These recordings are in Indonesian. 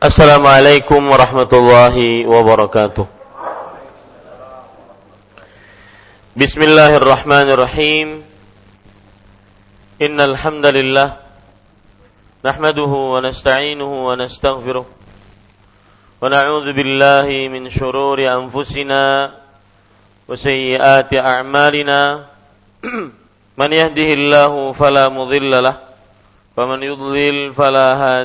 Assalamualaikum warahmatullahi wabarakatuh. Bismillahirrahmanirrahim. Innal hamdalillah nahmaduhu wa nasta'inuhu wa nastaghfiruh. Wa na'udzu billahi min shururi anfusina wa a'malina. Man yahdihillahu fala mudilla lah wa man yudlil fala.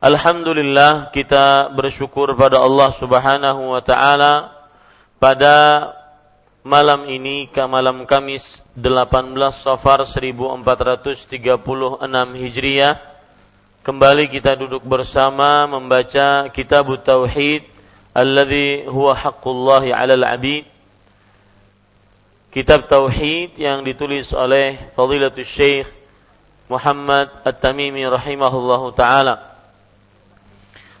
Alhamdulillah kita bersyukur pada Allah Subhanahu wa taala. Pada malam ini ke malam Kamis 18 Safar 1436 Hijriah kembali kita duduk bersama membaca kitab tauhid alladhi huwa haqqullahi 'alal 'abid. Kitab tauhid yang ditulis oleh Fadilatul Syekh Muhammad At-Tamimi rahimahullahu taala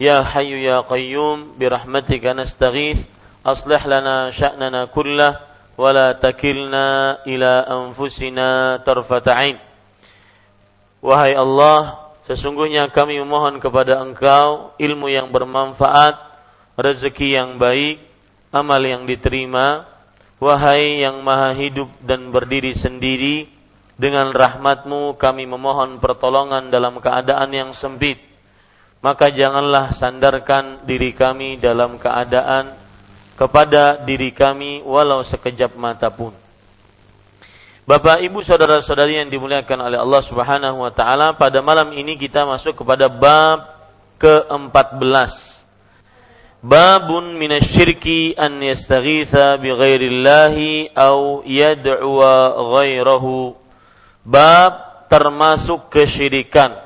يا حي يا قيوم برحمتك نستغيث أصلح لنا شأننا كله ولا تكلنا إلى أنفسنا طرفة عين Wahai Allah, sesungguhnya kami memohon kepada Engkau ilmu yang bermanfaat, rezeki yang baik, amal yang diterima. Wahai yang maha hidup dan berdiri sendiri, dengan rahmatmu kami memohon pertolongan dalam keadaan yang sempit maka janganlah sandarkan diri kami dalam keadaan kepada diri kami walau sekejap mata pun. Bapak, Ibu, saudara-saudari yang dimuliakan oleh Allah Subhanahu wa taala, pada malam ini kita masuk kepada bab ke-14. Babun minasyirki an yastaghitha bi ghairillahi au yad'uwa ghairahu. Bab termasuk kesyirikan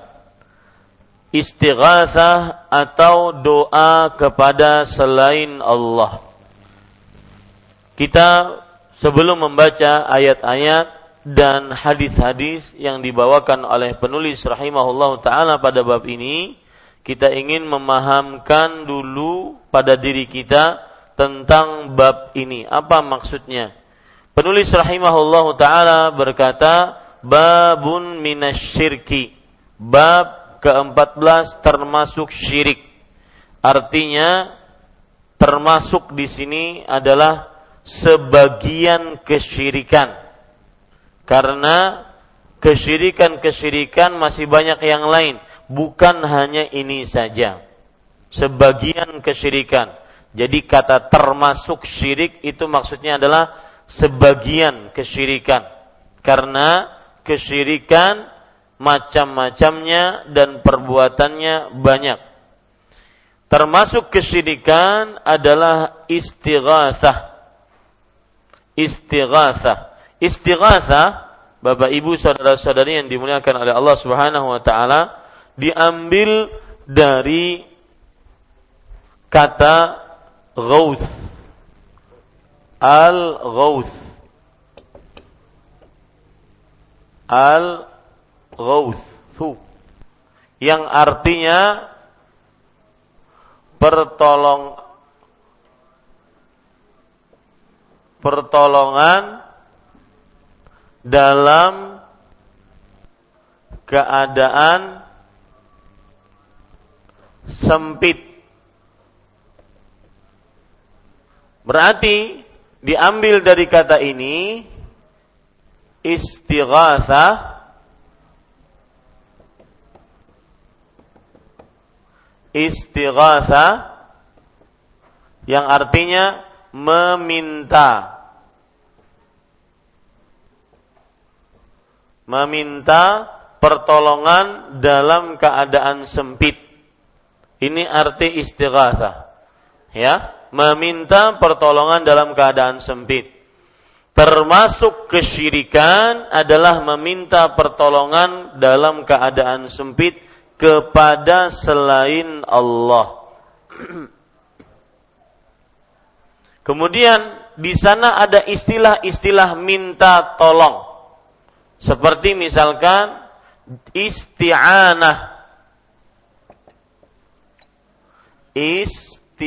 istighatsah atau doa kepada selain Allah. Kita sebelum membaca ayat-ayat dan hadis-hadis yang dibawakan oleh penulis rahimahullah taala pada bab ini, kita ingin memahamkan dulu pada diri kita tentang bab ini. Apa maksudnya? Penulis rahimahullah taala berkata, babun minasyirki. Bab ke-14 termasuk syirik. Artinya termasuk di sini adalah sebagian kesyirikan. Karena kesyirikan-kesyirikan masih banyak yang lain, bukan hanya ini saja. Sebagian kesyirikan. Jadi kata termasuk syirik itu maksudnya adalah sebagian kesyirikan. Karena kesyirikan macam-macamnya dan perbuatannya banyak. Termasuk kesyirikan adalah istighatsah. istighatsah. Istighatsah Bapak Ibu saudara-saudari yang dimuliakan oleh Allah Subhanahu wa taala diambil dari kata ghauth. Al-ghauth. Al-ghauth. Yang artinya pertolong pertolongan dalam keadaan sempit. Berarti diambil dari kata ini istighatsah istighatha yang artinya meminta meminta pertolongan dalam keadaan sempit. Ini arti istighatha. Ya, meminta pertolongan dalam keadaan sempit. Termasuk kesyirikan adalah meminta pertolongan dalam keadaan sempit kepada selain Allah. Kemudian di sana ada istilah-istilah minta tolong. Seperti misalkan isti'anah. Isti'anatun.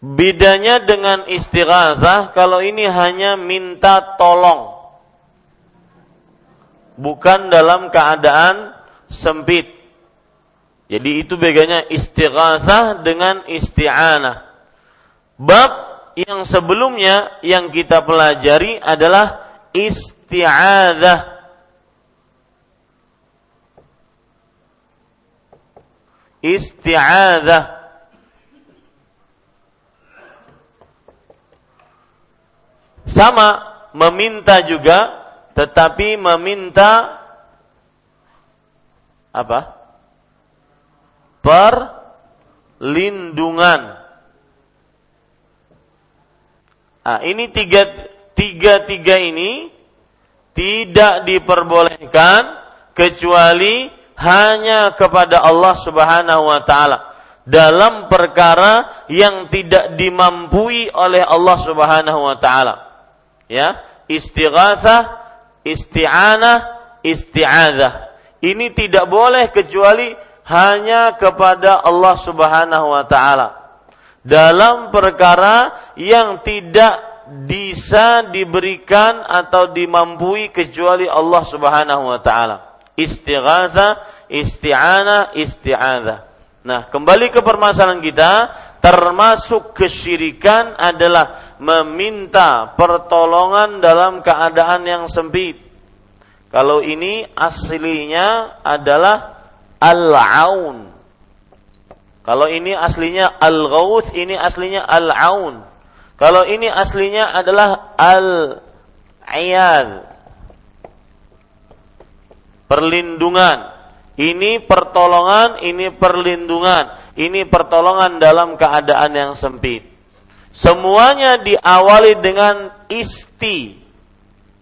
Bedanya dengan istighatsah kalau ini hanya minta tolong bukan dalam keadaan sempit. Jadi itu bedanya istighatsah dengan isti'anah. Bab yang sebelumnya yang kita pelajari adalah isti'adzah. Isti'adzah. Sama meminta juga tetapi meminta apa? Perlindungan. Ah, ini tiga, tiga tiga ini tidak diperbolehkan kecuali hanya kepada Allah Subhanahu wa taala dalam perkara yang tidak dimampui oleh Allah Subhanahu wa taala. Ya, istighatsah isti'anah, isti'adzah. Ini tidak boleh kecuali hanya kepada Allah Subhanahu wa taala. Dalam perkara yang tidak bisa diberikan atau dimampui kecuali Allah Subhanahu wa taala. Istighatha, isti'anah, isti'adzah. Nah, kembali ke permasalahan kita, termasuk kesyirikan adalah meminta pertolongan dalam keadaan yang sempit. Kalau ini aslinya adalah al-aun. Kalau ini aslinya al-ghauth, ini aslinya al-aun. Kalau ini aslinya adalah al-iyad. Perlindungan. Ini pertolongan, ini perlindungan. Ini pertolongan dalam keadaan yang sempit. Semuanya diawali dengan isti.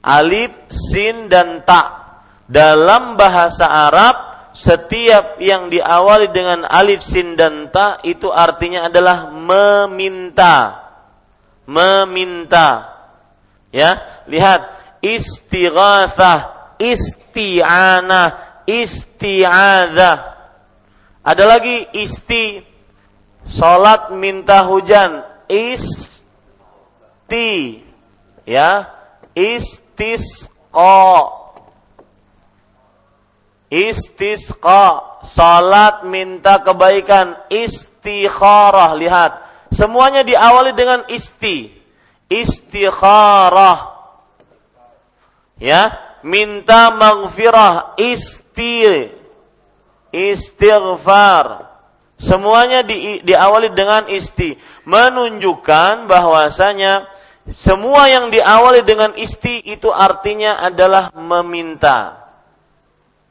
Alif, sin, dan ta. Dalam bahasa Arab, setiap yang diawali dengan alif, sin, dan ta itu artinya adalah meminta. Meminta. Ya, lihat istighatsah, isti'anah, isti'adzah. Ada lagi isti salat minta hujan, isti ya istisqa. Istisqa salat minta kebaikan istikharah lihat. Semuanya diawali dengan isti. Istikharah. Ya minta maghfirah isti istighfar Semuanya di, diawali dengan isti, menunjukkan bahwasanya semua yang diawali dengan isti itu artinya adalah meminta.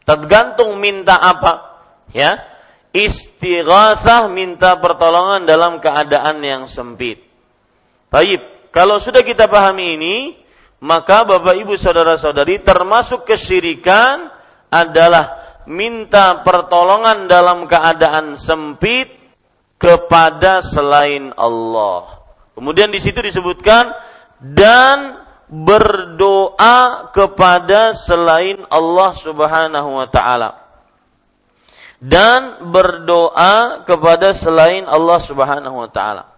Tergantung minta apa, ya. Istighatsah minta pertolongan dalam keadaan yang sempit. Baik, Kalau sudah kita pahami ini, maka Bapak Ibu saudara-saudari termasuk kesyirikan adalah minta pertolongan dalam keadaan sempit kepada selain Allah. Kemudian di situ disebutkan dan berdoa kepada selain Allah Subhanahu wa taala. Dan berdoa kepada selain Allah Subhanahu wa taala.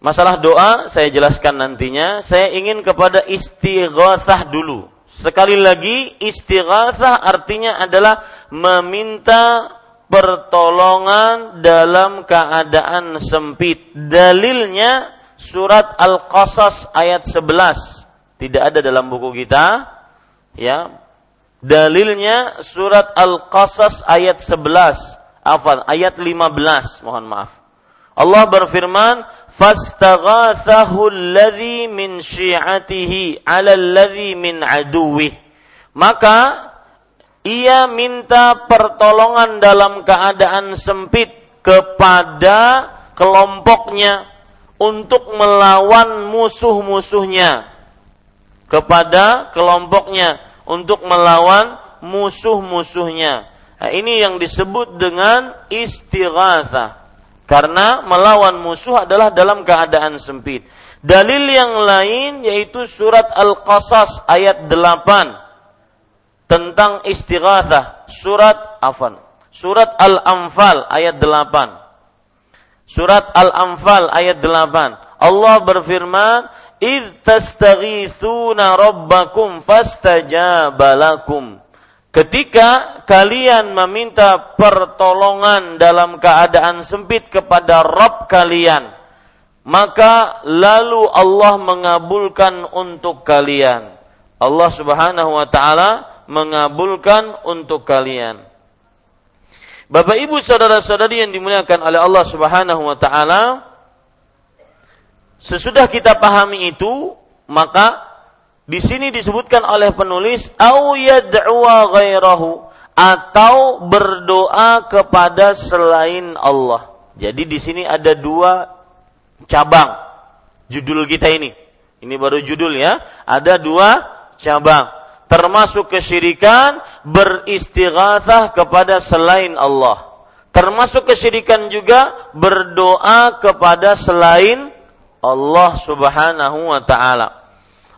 Masalah doa saya jelaskan nantinya. Saya ingin kepada istighatsah dulu. Sekali lagi istighatsah artinya adalah meminta pertolongan dalam keadaan sempit. Dalilnya surat Al-Qasas ayat 11. Tidak ada dalam buku kita. Ya. Dalilnya surat Al-Qasas ayat 11. Afan, ayat 15, mohon maaf. Allah berfirman, fastaghathahu alladhi min syi'atihi 'ala alladhi min aduwih. Maka ia minta pertolongan dalam keadaan sempit kepada kelompoknya untuk melawan musuh-musuhnya kepada kelompoknya untuk melawan musuh-musuhnya. Nah, ini yang disebut dengan istighatsah. Karena melawan musuh adalah dalam keadaan sempit. Dalil yang lain yaitu surat Al-Qasas ayat 8 tentang istighatsah. Surat Afan. Surat Al-Anfal ayat 8. Surat Al-Anfal ayat 8. Allah berfirman, "Idz tastaghitsuna rabbakum fastajaba lakum." Ketika kalian meminta pertolongan dalam keadaan sempit kepada Rabb kalian, maka lalu Allah mengabulkan untuk kalian. Allah Subhanahu wa taala mengabulkan untuk kalian. Bapak Ibu saudara-saudari yang dimuliakan oleh Allah Subhanahu wa taala, sesudah kita pahami itu, maka di sini disebutkan oleh penulis au yad'uwa ghairahu atau berdoa kepada selain Allah. Jadi di sini ada dua cabang judul kita ini. Ini baru judul ya. Ada dua cabang. Termasuk kesyirikan beristighatsah kepada selain Allah. Termasuk kesyirikan juga berdoa kepada selain Allah Subhanahu wa taala.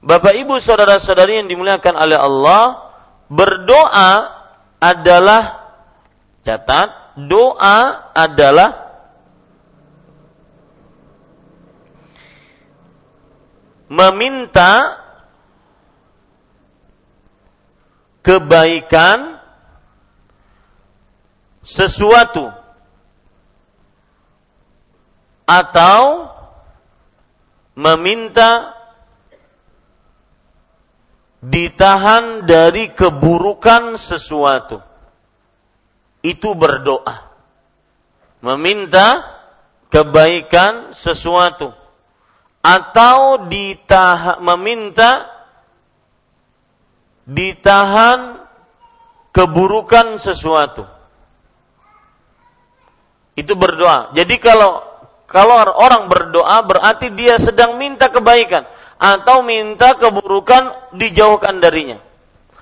Bapak Ibu saudara-saudari yang dimuliakan oleh Allah, berdoa adalah catat, doa adalah meminta kebaikan sesuatu atau meminta ditahan dari keburukan sesuatu. Itu berdoa. Meminta kebaikan sesuatu. Atau ditahan, meminta ditahan keburukan sesuatu. Itu berdoa. Jadi kalau kalau orang berdoa berarti dia sedang minta kebaikan atau minta keburukan dijauhkan darinya.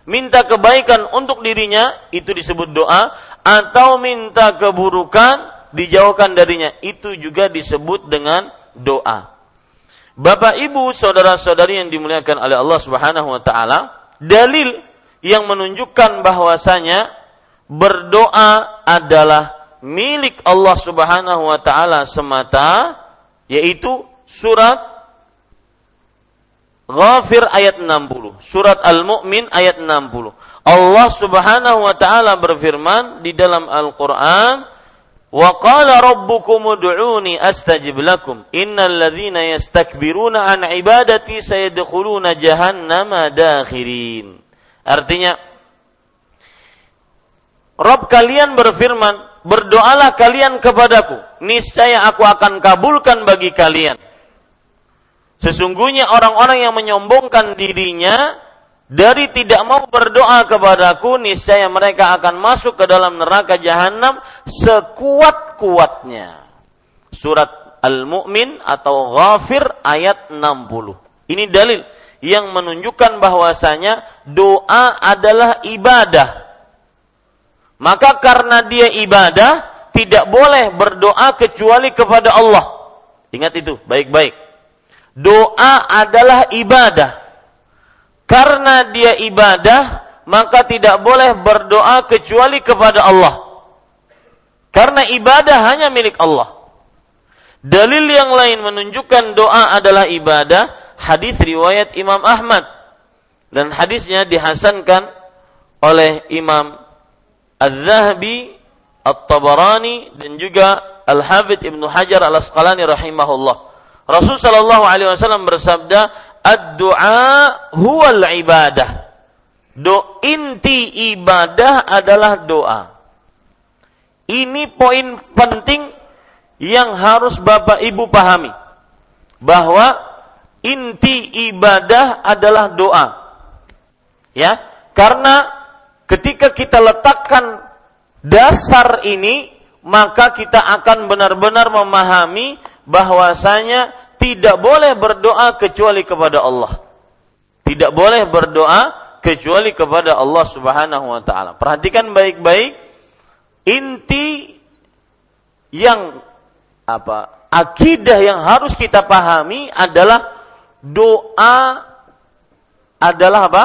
Minta kebaikan untuk dirinya itu disebut doa atau minta keburukan dijauhkan darinya itu juga disebut dengan doa. Bapak Ibu, saudara-saudari yang dimuliakan oleh Allah Subhanahu wa taala, dalil yang menunjukkan bahwasanya berdoa adalah milik Allah Subhanahu wa taala semata yaitu surat Ghafir ayat 60, surat Al-Mu'min ayat 60. Allah Subhanahu wa taala berfirman di dalam Al-Qur'an, "Wa qala rabbukum ud'uni astajib lakum. Innal ladzina yastakbiruna an ibadati sayadkhuluna jahannama dakhirin." Artinya Rob kalian berfirman, berdoalah kalian kepadaku, niscaya aku akan kabulkan bagi kalian Sesungguhnya orang-orang yang menyombongkan dirinya dari tidak mau berdoa kepadaku, niscaya mereka akan masuk ke dalam neraka jahanam sekuat-kuatnya. Surat Al-Mu'min atau Ghafir ayat 60. Ini dalil yang menunjukkan bahwasanya doa adalah ibadah. Maka karena dia ibadah, tidak boleh berdoa kecuali kepada Allah. Ingat itu, baik-baik. Doa adalah ibadah. Karena dia ibadah, maka tidak boleh berdoa kecuali kepada Allah. Karena ibadah hanya milik Allah. Dalil yang lain menunjukkan doa adalah ibadah, hadis riwayat Imam Ahmad dan hadisnya dihasankan oleh Imam Az-Zahabi, At-Tabarani dan juga Al-Hafidh Ibnu Hajar Al-Asqalani rahimahullah. Rasul sallallahu alaihi wasallam bersabda, "Ad-du'a huwal ibadah." Do inti ibadah adalah doa. Ini poin penting yang harus Bapak Ibu pahami bahwa inti ibadah adalah doa. Ya, karena ketika kita letakkan dasar ini, maka kita akan benar-benar memahami bahwasanya tidak boleh berdoa kecuali kepada Allah. Tidak boleh berdoa kecuali kepada Allah Subhanahu wa taala. Perhatikan baik-baik inti yang apa akidah yang harus kita pahami adalah doa adalah apa?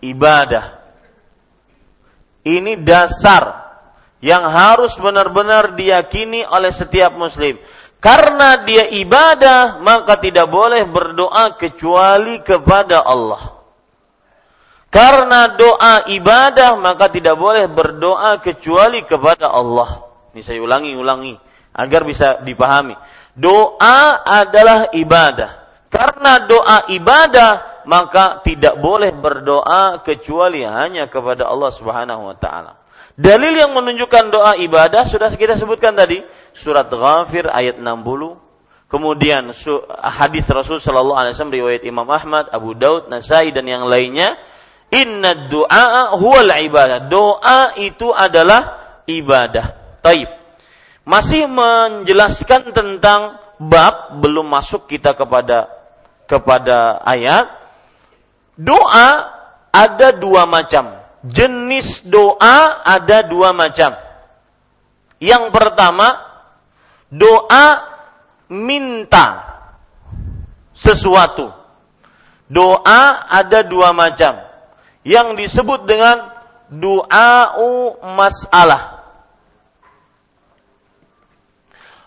Ibadah. Ini dasar yang harus benar-benar diyakini oleh setiap muslim. Karena dia ibadah, maka tidak boleh berdoa kecuali kepada Allah. Karena doa ibadah, maka tidak boleh berdoa kecuali kepada Allah. Ini saya ulangi-ulangi agar bisa dipahami. Doa adalah ibadah. Karena doa ibadah, maka tidak boleh berdoa kecuali hanya kepada Allah Subhanahu wa taala. Dalil yang menunjukkan doa ibadah sudah kita sebutkan tadi, surat Ghafir ayat 60. Kemudian hadis Rasul sallallahu alaihi wasallam riwayat Imam Ahmad, Abu Daud, Nasai dan yang lainnya, inna du'a huwal ibadah. Doa itu adalah ibadah. Taib masih menjelaskan tentang bab belum masuk kita kepada kepada ayat doa ada dua macam jenis doa ada dua macam. Yang pertama doa minta sesuatu. Doa ada dua macam. Yang disebut dengan doa masalah.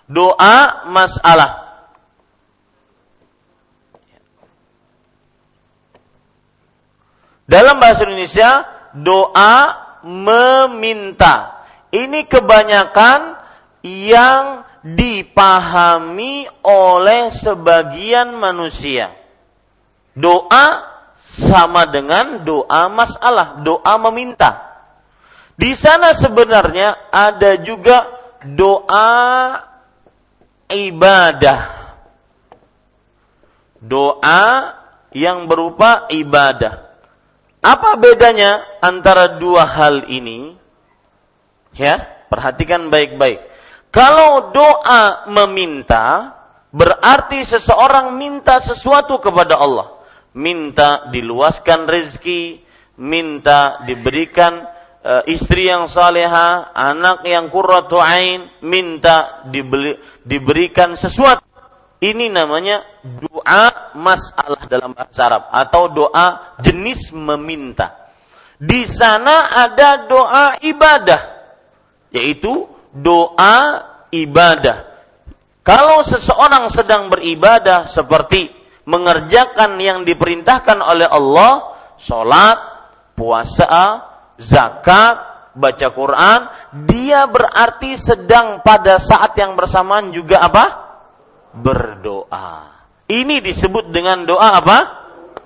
Doa masalah. Dalam bahasa Indonesia, doa meminta. Ini kebanyakan yang dipahami oleh sebagian manusia. Doa sama dengan doa masalah, doa meminta. Di sana sebenarnya ada juga doa ibadah. Doa yang berupa ibadah. Apa bedanya antara dua hal ini? Ya, perhatikan baik-baik. Kalau doa meminta, berarti seseorang minta sesuatu kepada Allah. Minta diluaskan rezeki, minta diberikan uh, istri yang saleha, anak yang kurratu ain, minta dibeli, diberikan sesuatu. Ini namanya doa masalah dalam bahasa Arab atau doa jenis meminta. Di sana ada doa ibadah, yaitu doa ibadah. Kalau seseorang sedang beribadah seperti mengerjakan yang diperintahkan oleh Allah, sholat, puasa, zakat, baca Quran, dia berarti sedang pada saat yang bersamaan juga apa? Berdoa. Ini disebut dengan doa apa?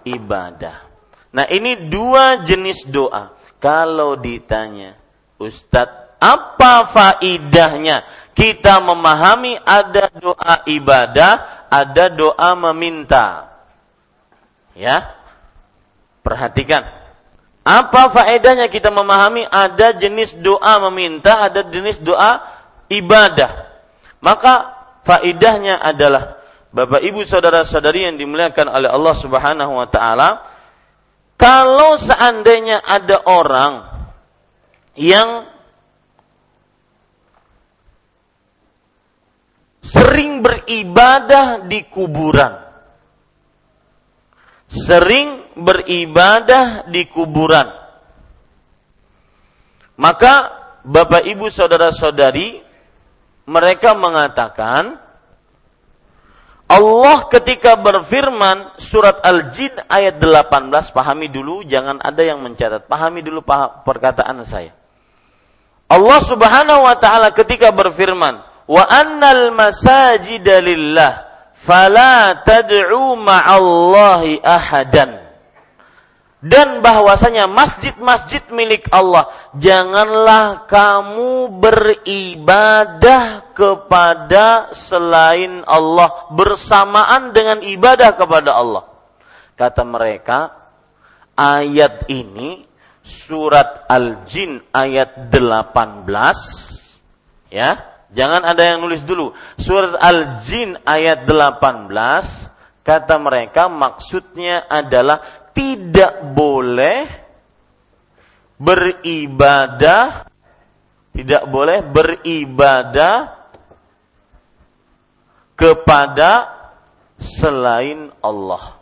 Ibadah. Nah ini dua jenis doa. Kalau ditanya, Ustadz, apa faidahnya? Kita memahami ada doa ibadah, ada doa meminta. Ya, perhatikan apa faedahnya kita memahami ada jenis doa meminta, ada jenis doa ibadah. Maka faidahnya adalah Bapak Ibu saudara-saudari yang dimuliakan oleh Allah Subhanahu wa taala, kalau seandainya ada orang yang sering beribadah di kuburan. Sering beribadah di kuburan. Maka Bapak Ibu saudara-saudari mereka mengatakan Allah ketika berfirman surat Al-Jin ayat 18 pahami dulu jangan ada yang mencatat. Pahami dulu perkataan saya. Allah Subhanahu wa taala ketika berfirman wa annal masajida lillah fala tad'u ma'allahi ahadan dan bahwasanya masjid-masjid milik Allah janganlah kamu beribadah kepada selain Allah bersamaan dengan ibadah kepada Allah. Kata mereka ayat ini surat Al-Jin ayat 18 ya jangan ada yang nulis dulu. Surat Al-Jin ayat 18 kata mereka maksudnya adalah tidak boleh beribadah tidak boleh beribadah kepada selain Allah.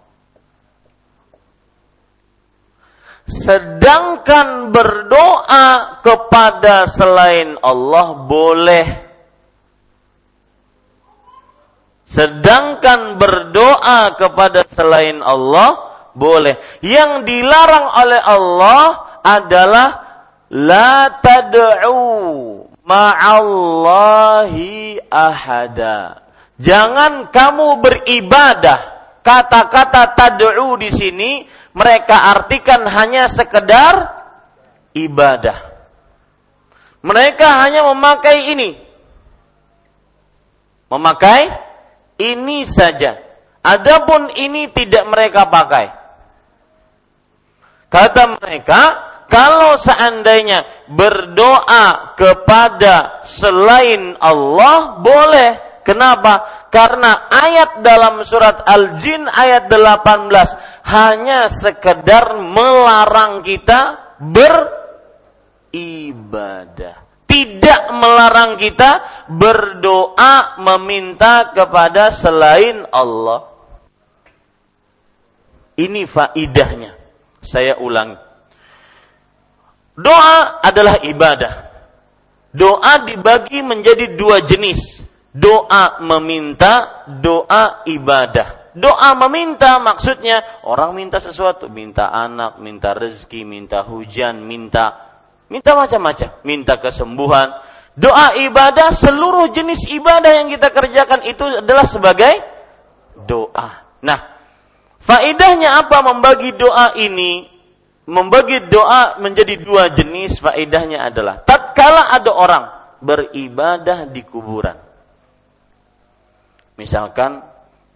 Sedangkan berdoa kepada selain Allah boleh. Sedangkan berdoa kepada selain Allah boleh. Yang dilarang oleh Allah adalah la tad'u ma'allahi ahada. Jangan kamu beribadah. Kata-kata tad'u di sini mereka artikan hanya sekedar ibadah. Mereka hanya memakai ini. Memakai ini saja. Adapun ini tidak mereka pakai. Kata mereka, kalau seandainya berdoa kepada selain Allah boleh. Kenapa? Karena ayat dalam surat Al-Jin ayat 18 hanya sekedar melarang kita beribadah. Tidak melarang kita berdoa meminta kepada selain Allah. Ini faidahnya. Saya ulang. Doa adalah ibadah. Doa dibagi menjadi dua jenis. Doa meminta, doa ibadah. Doa meminta maksudnya orang minta sesuatu, minta anak, minta rezeki, minta hujan, minta minta macam-macam, minta kesembuhan. Doa ibadah seluruh jenis ibadah yang kita kerjakan itu adalah sebagai doa. Nah, Faedahnya apa membagi doa ini? Membagi doa menjadi dua jenis faedahnya adalah tatkala ada orang beribadah di kuburan. Misalkan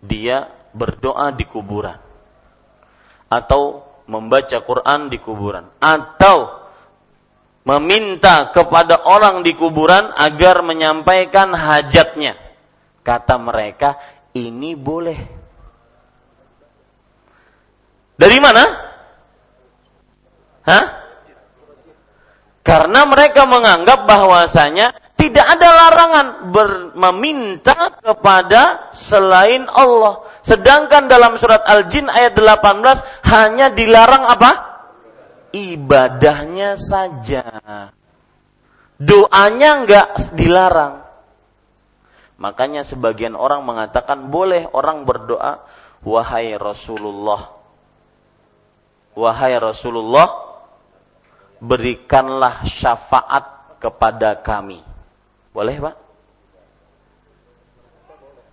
dia berdoa di kuburan atau membaca Quran di kuburan atau meminta kepada orang di kuburan agar menyampaikan hajatnya. Kata mereka, ini boleh dari mana? Hah? Karena mereka menganggap bahwasanya tidak ada larangan meminta kepada selain Allah. Sedangkan dalam surat Al-Jin ayat 18 hanya dilarang apa? Ibadahnya saja. Doanya enggak dilarang. Makanya sebagian orang mengatakan boleh orang berdoa, wahai Rasulullah, wahai Rasulullah, berikanlah syafaat kepada kami. Boleh, Pak?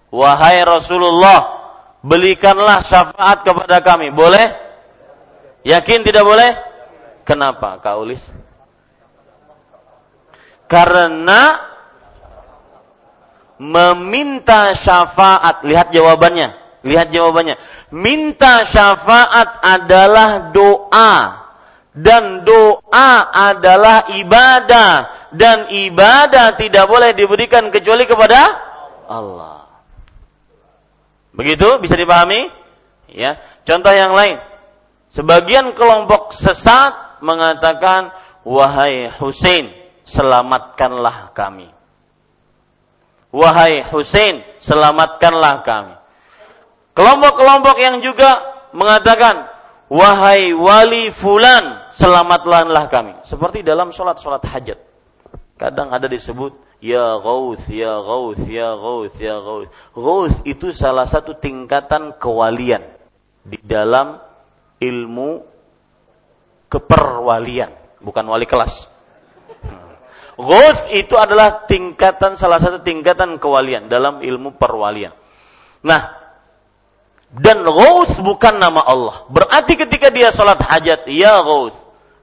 Wahai Rasulullah, berikanlah syafaat kepada kami. Boleh? Yakin tidak boleh? Kenapa, Kak Ulis? Karena meminta syafaat. Lihat jawabannya. Lihat jawabannya. Minta syafaat adalah doa. Dan doa adalah ibadah. Dan ibadah tidak boleh diberikan kecuali kepada Allah. Begitu bisa dipahami? Ya. Contoh yang lain. Sebagian kelompok sesat mengatakan, "Wahai Husain, selamatkanlah kami." Wahai Husain, selamatkanlah kami. Kelompok-kelompok yang juga mengatakan, Wahai wali fulan, selamatkanlah kami. Seperti dalam sholat-sholat hajat. Kadang ada disebut, Ya Gauth, Ya Gauth, Ya Gauth, Ya Gauth. Gauth itu salah satu tingkatan kewalian. Di dalam ilmu keperwalian. Bukan wali kelas. Ghaus itu adalah tingkatan salah satu tingkatan kewalian dalam ilmu perwalian. Nah, dan Ghaus bukan nama Allah. Berarti ketika dia sholat hajat, ya Ghaus,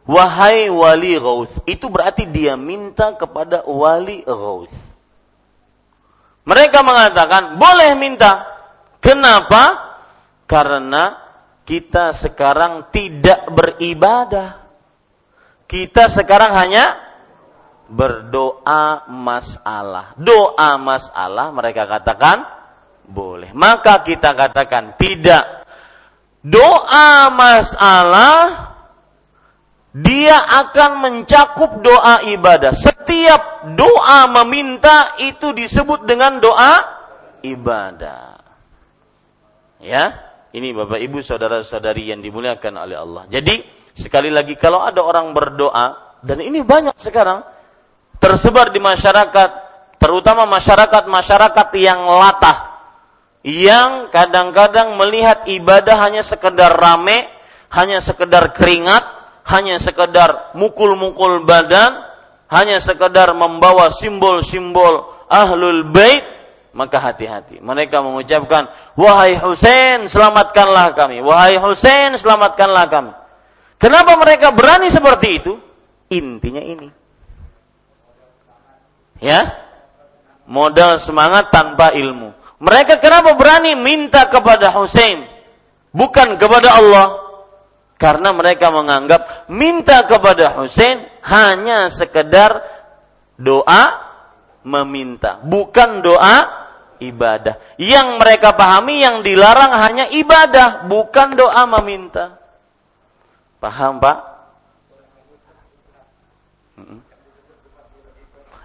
wahai wali Ghaus, itu berarti dia minta kepada wali Ghaus. Mereka mengatakan, boleh minta. Kenapa? Karena kita sekarang tidak beribadah. Kita sekarang hanya berdoa masalah. Doa masalah mereka katakan boleh. Maka kita katakan tidak. Doa masalah dia akan mencakup doa ibadah. Setiap doa meminta itu disebut dengan doa ibadah. Ya, ini Bapak Ibu saudara-saudari yang dimuliakan oleh Allah. Jadi, sekali lagi kalau ada orang berdoa dan ini banyak sekarang tersebar di masyarakat, terutama masyarakat-masyarakat yang latah, yang kadang-kadang melihat ibadah hanya sekedar rame, hanya sekedar keringat, hanya sekedar mukul-mukul badan, hanya sekedar membawa simbol-simbol ahlul bait, maka hati-hati. Mereka mengucapkan, "Wahai Husain, selamatkanlah kami. Wahai Husain, selamatkanlah kami." Kenapa mereka berani seperti itu? Intinya ini ya modal semangat tanpa ilmu. Mereka kenapa berani minta kepada Hussein bukan kepada Allah? Karena mereka menganggap minta kepada Hussein hanya sekedar doa meminta, bukan doa ibadah. Yang mereka pahami yang dilarang hanya ibadah, bukan doa meminta. Paham, Pak?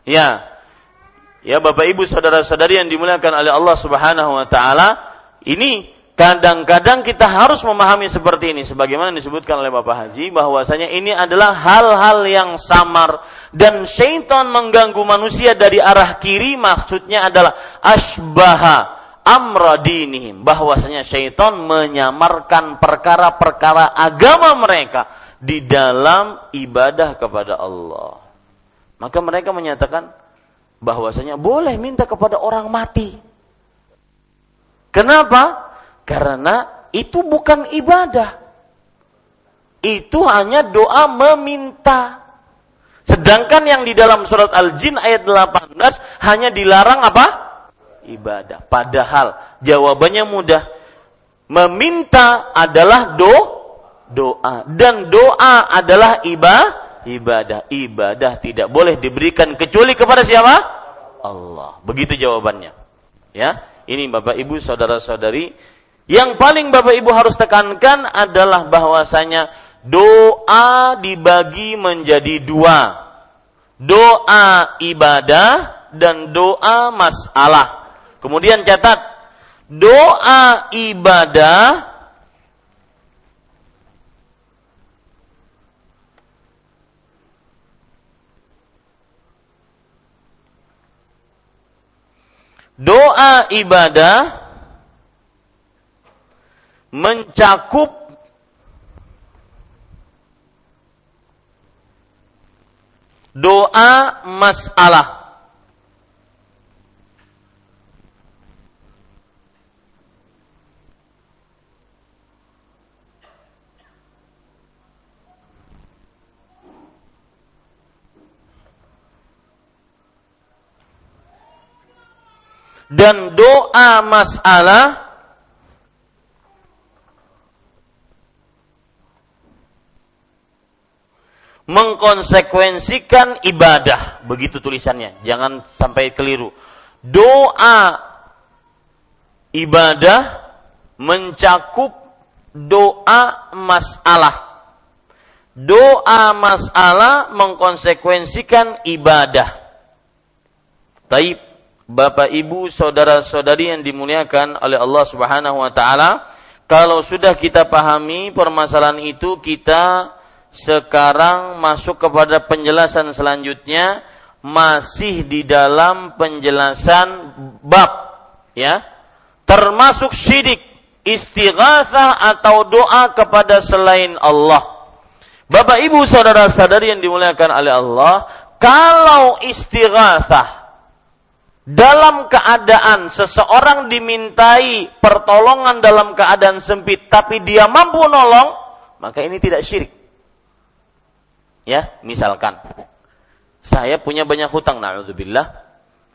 Ya. Ya Bapak Ibu saudara-saudari yang dimuliakan oleh Allah Subhanahu wa taala, ini kadang-kadang kita harus memahami seperti ini sebagaimana disebutkan oleh Bapak Haji bahwasanya ini adalah hal-hal yang samar dan syaitan mengganggu manusia dari arah kiri maksudnya adalah asbaha amra dinihim bahwasanya syaitan menyamarkan perkara-perkara agama mereka di dalam ibadah kepada Allah. Maka mereka menyatakan bahwasanya boleh minta kepada orang mati. Kenapa? Karena itu bukan ibadah. Itu hanya doa meminta. Sedangkan yang di dalam surat Al-Jin ayat 18 hanya dilarang apa? Ibadah. Padahal jawabannya mudah. Meminta adalah do doa dan doa adalah ibadah ibadah. Ibadah tidak boleh diberikan kecuali kepada siapa? Allah. Begitu jawabannya. Ya, ini Bapak Ibu saudara-saudari yang paling Bapak Ibu harus tekankan adalah bahwasanya doa dibagi menjadi dua. Doa ibadah dan doa masalah. Kemudian catat, doa ibadah doa ibadah mencakup doa masalah. Dan doa masalah mengkonsekuensikan ibadah. Begitu tulisannya. Jangan sampai keliru. Doa ibadah mencakup doa masalah. Doa masalah mengkonsekuensikan ibadah. Taib, Bapak Ibu, saudara-saudari yang dimuliakan oleh Allah Subhanahu wa taala, kalau sudah kita pahami permasalahan itu, kita sekarang masuk kepada penjelasan selanjutnya masih di dalam penjelasan bab ya termasuk syirik istighatsah atau doa kepada selain Allah. Bapak Ibu saudara-saudari yang dimuliakan oleh Allah, kalau istighatsah dalam keadaan seseorang dimintai pertolongan dalam keadaan sempit tapi dia mampu nolong, maka ini tidak syirik. Ya, misalkan saya punya banyak hutang naudzubillah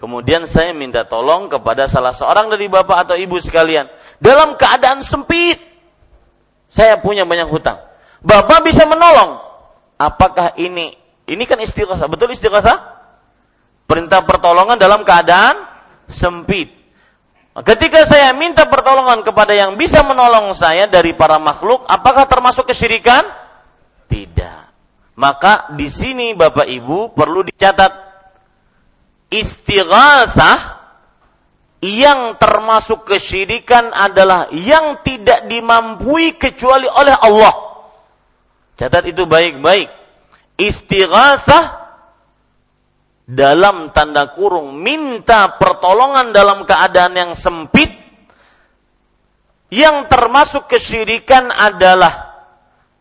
Kemudian saya minta tolong kepada salah seorang dari bapak atau ibu sekalian. Dalam keadaan sempit. Saya punya banyak hutang. Bapak bisa menolong. Apakah ini, ini kan istighosah. Betul istighosah? Perintah pertolongan dalam keadaan sempit. Ketika saya minta pertolongan kepada yang bisa menolong saya dari para makhluk, apakah termasuk kesyirikan? Tidak. Maka di sini Bapak Ibu perlu dicatat istighatsah yang termasuk kesyirikan adalah yang tidak dimampui kecuali oleh Allah. Catat itu baik-baik. Istighatsah dalam tanda kurung minta pertolongan dalam keadaan yang sempit yang termasuk kesyirikan adalah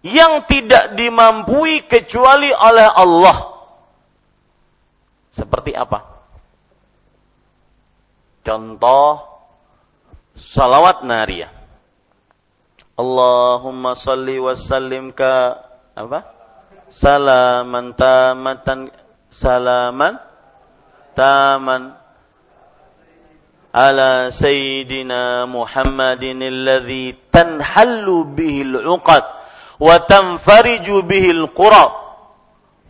yang tidak dimampui kecuali oleh Allah. Seperti apa? Contoh salawat nariyah. Allahumma salli wa sallim apa? Salaman tamatan salaman taman ala sayyidina Muhammadin alladhi tanhallu bihi al-uqad wa tanfariju bihi al-qura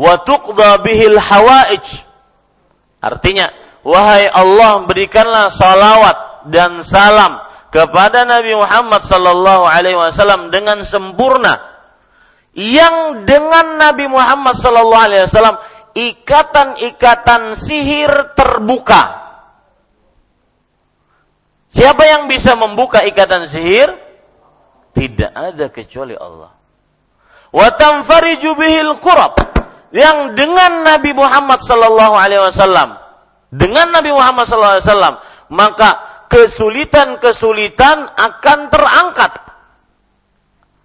wa tuqda bihi al-hawaij. Artinya, wahai Allah berikanlah salawat dan salam kepada Nabi Muhammad sallallahu alaihi wasallam dengan sempurna yang dengan Nabi Muhammad sallallahu alaihi wasallam ikatan-ikatan sihir terbuka. Siapa yang bisa membuka ikatan sihir? Tidak ada kecuali Allah. Bihil. Yang dengan Nabi Muhammad sallallahu alaihi wasallam dengan Nabi Muhammad SAW, maka kesulitan-kesulitan akan terangkat,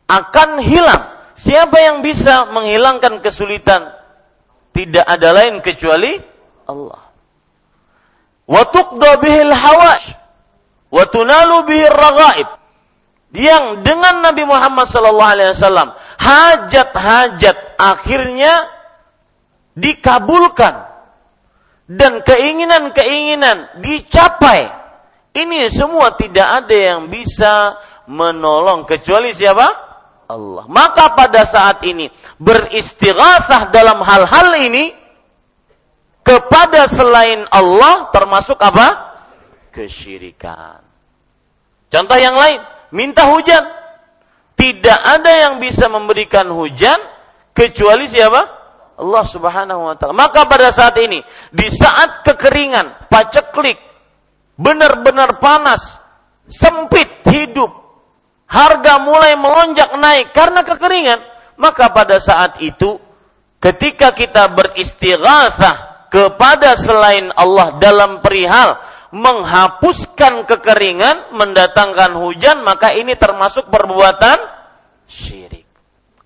akan hilang. Siapa yang bisa menghilangkan kesulitan? Tidak ada lain kecuali Allah. Wa tuqda bihil hawaj wa tunalu bihir ragaib. Yang dengan Nabi Muhammad sallallahu alaihi wasallam hajat-hajat akhirnya dikabulkan dan keinginan-keinginan dicapai. Ini semua tidak ada yang bisa menolong kecuali siapa? Allah. Maka pada saat ini beristighatsah dalam hal-hal ini kepada selain Allah termasuk apa? Kesyirikan. Contoh yang lain, minta hujan. Tidak ada yang bisa memberikan hujan kecuali siapa? Allah Subhanahu wa taala. Maka pada saat ini, di saat kekeringan, paceklik, benar-benar panas, sempit hidup, harga mulai melonjak naik karena kekeringan, maka pada saat itu ketika kita beristighatsah kepada selain Allah dalam perihal menghapuskan kekeringan, mendatangkan hujan, maka ini termasuk perbuatan syirik.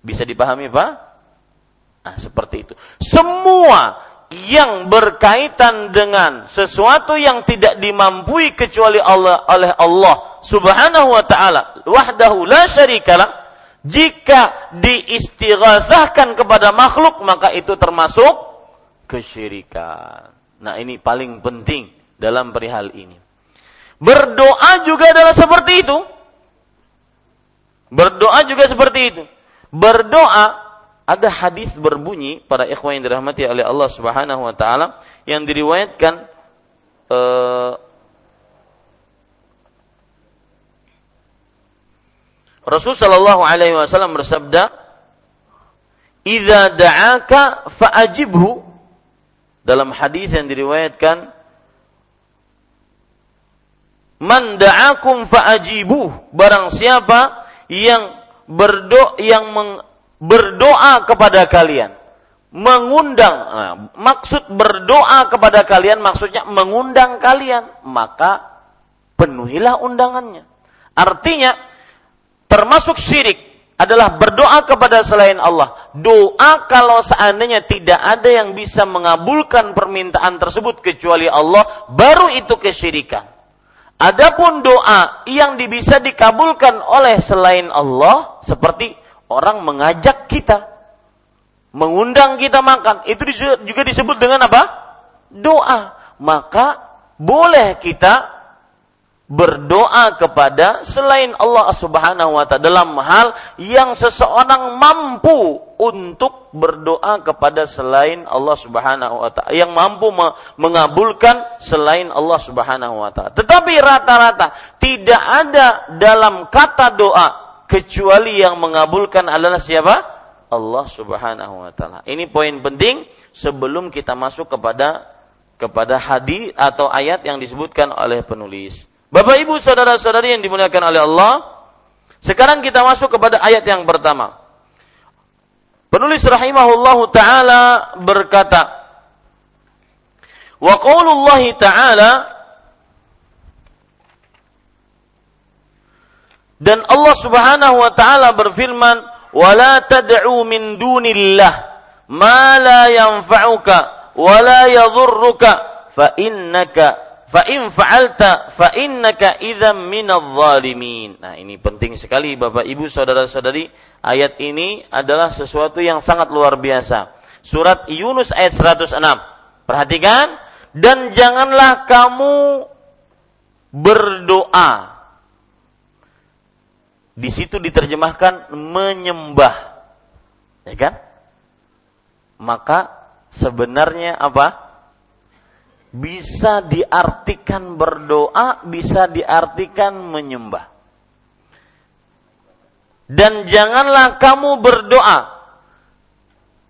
Bisa dipahami, Pak? Nah, seperti itu. Semua yang berkaitan dengan sesuatu yang tidak dimampui kecuali Allah oleh Allah Subhanahu wa taala wahdahu la syarikalah jika diistighatsahkan kepada makhluk maka itu termasuk kesyirikan. Nah, ini paling penting dalam perihal ini. Berdoa juga adalah seperti itu. Berdoa juga seperti itu. Berdoa ada hadis berbunyi para ikhwan yang dirahmati oleh Allah Subhanahu wa taala yang diriwayatkan uh, Rasul Shallallahu Alaihi Wasallam bersabda, "Idza da'aka fa'ajibhu." Dalam hadis yang diriwayatkan, "Man da'akum fa'ajibuh." Barang siapa yang berdoa yang meng, berdoa kepada kalian, mengundang nah, maksud berdoa kepada kalian maksudnya mengundang kalian, maka penuhilah undangannya. Artinya termasuk syirik adalah berdoa kepada selain Allah. Doa kalau seandainya tidak ada yang bisa mengabulkan permintaan tersebut kecuali Allah, baru itu kesyirikan. Adapun doa yang bisa dikabulkan oleh selain Allah seperti orang mengajak kita mengundang kita makan itu juga disebut dengan apa? doa. Maka boleh kita berdoa kepada selain Allah Subhanahu wa taala dalam hal yang seseorang mampu untuk berdoa kepada selain Allah Subhanahu wa taala yang mampu mengabulkan selain Allah Subhanahu wa taala tetapi rata-rata tidak ada dalam kata doa kecuali yang mengabulkan adalah siapa? Allah Subhanahu wa taala. Ini poin penting sebelum kita masuk kepada kepada hadis atau ayat yang disebutkan oleh penulis. Bapak Ibu saudara-saudari yang dimuliakan oleh Allah, sekarang kita masuk kepada ayat yang pertama. Penulis rahimahullahu taala berkata, Wa qaulullahi ta'ala dan Allah Subhanahu wa taala berfirman, "Wa la tad'u min dunillah ma la yanfa'uka wa la yadhurruka fa innaka fa in fa'alta fa innaka idzam minadh zalimin. Nah, ini penting sekali Bapak Ibu saudara-saudari. Ayat ini adalah sesuatu yang sangat luar biasa. Surat Yunus ayat 106. Perhatikan dan janganlah kamu berdoa. Di situ diterjemahkan menyembah. Ya kan? Maka sebenarnya apa? bisa diartikan berdoa, bisa diartikan menyembah. Dan janganlah kamu berdoa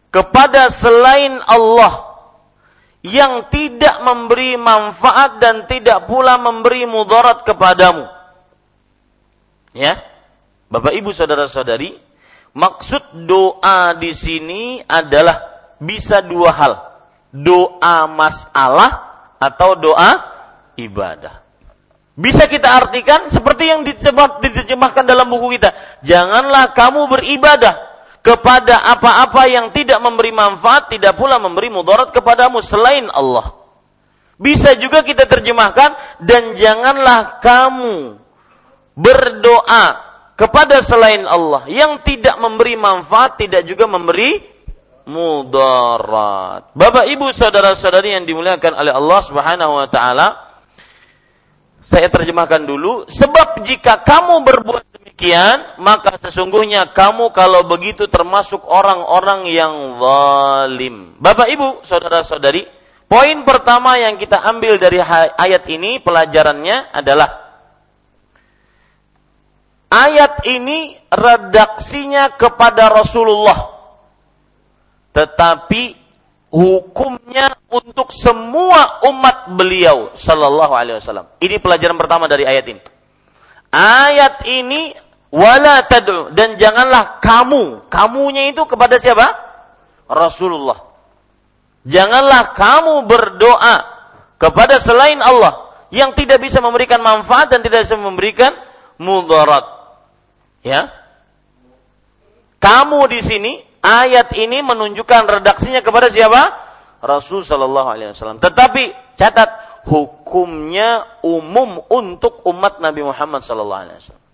kepada selain Allah yang tidak memberi manfaat dan tidak pula memberi mudarat kepadamu. Ya. Bapak Ibu saudara-saudari, maksud doa di sini adalah bisa dua hal. Doa masalah atau doa ibadah. Bisa kita artikan seperti yang diterjemahkan dalam buku kita. Janganlah kamu beribadah kepada apa-apa yang tidak memberi manfaat, tidak pula memberi mudarat kepadamu selain Allah. Bisa juga kita terjemahkan dan janganlah kamu berdoa kepada selain Allah yang tidak memberi manfaat, tidak juga memberi mudarat. Bapak Ibu saudara-saudari yang dimuliakan oleh Allah Subhanahu wa taala, saya terjemahkan dulu, sebab jika kamu berbuat demikian, maka sesungguhnya kamu kalau begitu termasuk orang-orang yang zalim. Bapak Ibu, saudara-saudari, poin pertama yang kita ambil dari ayat ini pelajarannya adalah ayat ini redaksinya kepada Rasulullah tetapi hukumnya untuk semua umat beliau sallallahu alaihi wasallam. Ini pelajaran pertama dari ayat ini. Ayat ini wala tad'u dan janganlah kamu, kamunya itu kepada siapa? Rasulullah. Janganlah kamu berdoa kepada selain Allah yang tidak bisa memberikan manfaat dan tidak bisa memberikan mudarat. Ya. Kamu di sini ayat ini menunjukkan redaksinya kepada siapa? Rasul Shallallahu Alaihi Wasallam. Tetapi catat hukumnya umum untuk umat Nabi Muhammad Shallallahu Alaihi Wasallam.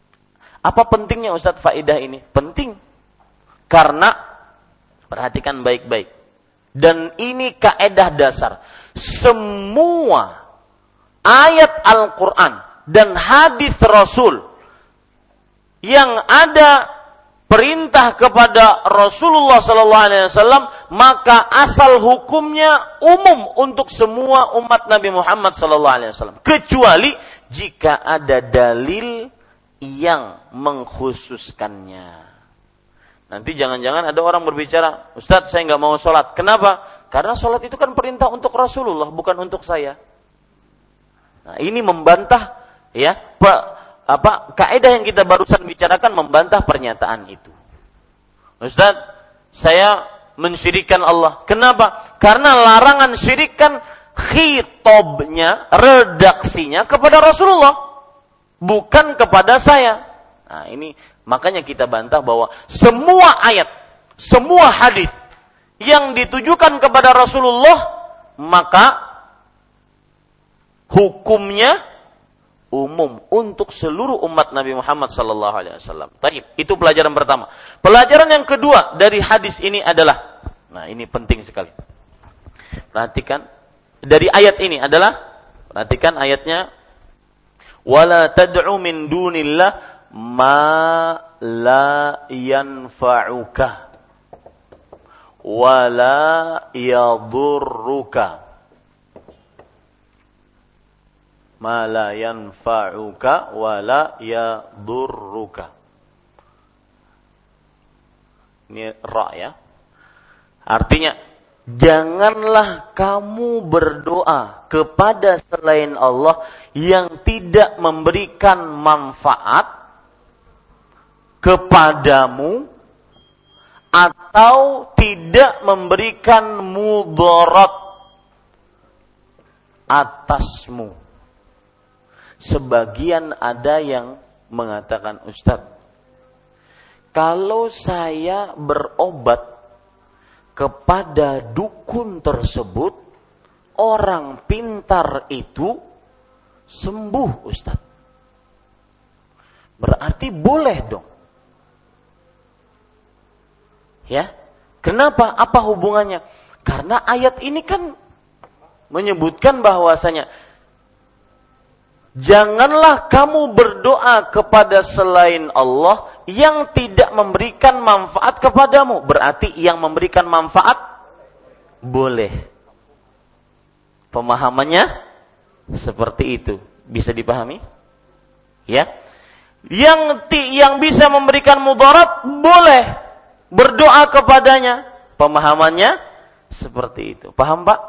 Apa pentingnya Ustadz faidah ini? Penting karena perhatikan baik-baik. Dan ini kaedah dasar. Semua ayat Al-Quran dan hadis Rasul yang ada perintah kepada Rasulullah sallallahu alaihi wasallam maka asal hukumnya umum untuk semua umat Nabi Muhammad sallallahu alaihi wasallam kecuali jika ada dalil yang mengkhususkannya. Nanti jangan-jangan ada orang berbicara, Ustadz saya nggak mau sholat. Kenapa? Karena sholat itu kan perintah untuk Rasulullah, bukan untuk saya. Nah, ini membantah ya apa kaidah yang kita barusan bicarakan membantah pernyataan itu. Ustaz, saya mensyirikan Allah. Kenapa? Karena larangan syirikan khitobnya, redaksinya kepada Rasulullah, bukan kepada saya. Nah, ini makanya kita bantah bahwa semua ayat, semua hadis yang ditujukan kepada Rasulullah, maka hukumnya umum untuk seluruh umat Nabi Muhammad sallallahu alaihi wasallam. Itu pelajaran pertama. Pelajaran yang kedua dari hadis ini adalah nah ini penting sekali. Perhatikan dari ayat ini adalah perhatikan ayatnya wala tad'u min dunillah ma la yanfa'uka wala yadurruka ma la yanfa'uka wa la yadurruka. Ini ra ya. Artinya janganlah kamu berdoa kepada selain Allah yang tidak memberikan manfaat kepadamu atau tidak memberikan mudarat atasmu sebagian ada yang mengatakan Ustadz, kalau saya berobat kepada dukun tersebut, orang pintar itu sembuh Ustadz. Berarti boleh dong. Ya, kenapa? Apa hubungannya? Karena ayat ini kan menyebutkan bahwasanya Janganlah kamu berdoa kepada selain Allah yang tidak memberikan manfaat kepadamu. Berarti yang memberikan manfaat boleh. Pemahamannya seperti itu. Bisa dipahami? Ya. Yang yang bisa memberikan mudarat boleh berdoa kepadanya. Pemahamannya seperti itu. Paham, Pak?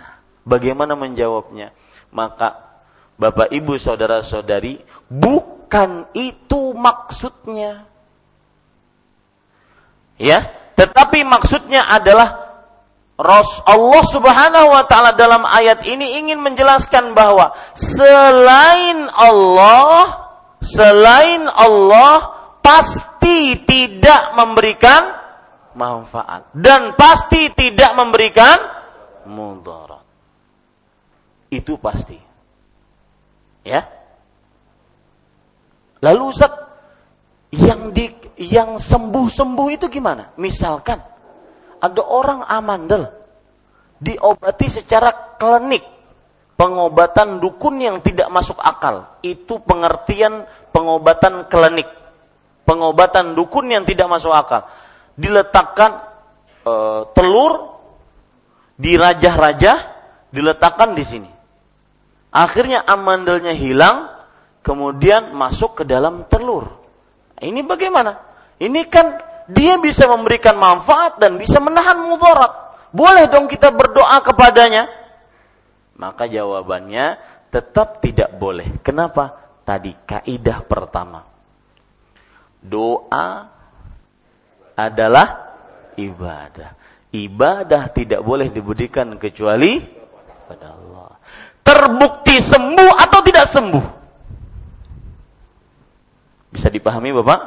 Nah, bagaimana menjawabnya? Maka Bapak Ibu saudara-saudari, bukan itu maksudnya. Ya, tetapi maksudnya adalah Allah Subhanahu wa taala dalam ayat ini ingin menjelaskan bahwa selain Allah, selain Allah pasti tidak memberikan manfaat dan pasti tidak memberikan mudarat. Itu pasti. Ya. Lalu Ustaz, yang di yang sembuh-sembuh itu gimana? Misalkan ada orang amandel diobati secara klinik, pengobatan dukun yang tidak masuk akal. Itu pengertian pengobatan klinik. Pengobatan dukun yang tidak masuk akal. Diletakkan e, telur di rajah-rajah diletakkan di sini. Akhirnya amandelnya hilang, kemudian masuk ke dalam telur. Ini bagaimana? Ini kan dia bisa memberikan manfaat dan bisa menahan mudarat. Boleh dong kita berdoa kepadanya? Maka jawabannya tetap tidak boleh. Kenapa? Tadi kaidah pertama. Doa adalah ibadah. Ibadah tidak boleh diberikan kecuali pada Allah terbukti sembuh atau tidak sembuh? Bisa dipahami Bapak?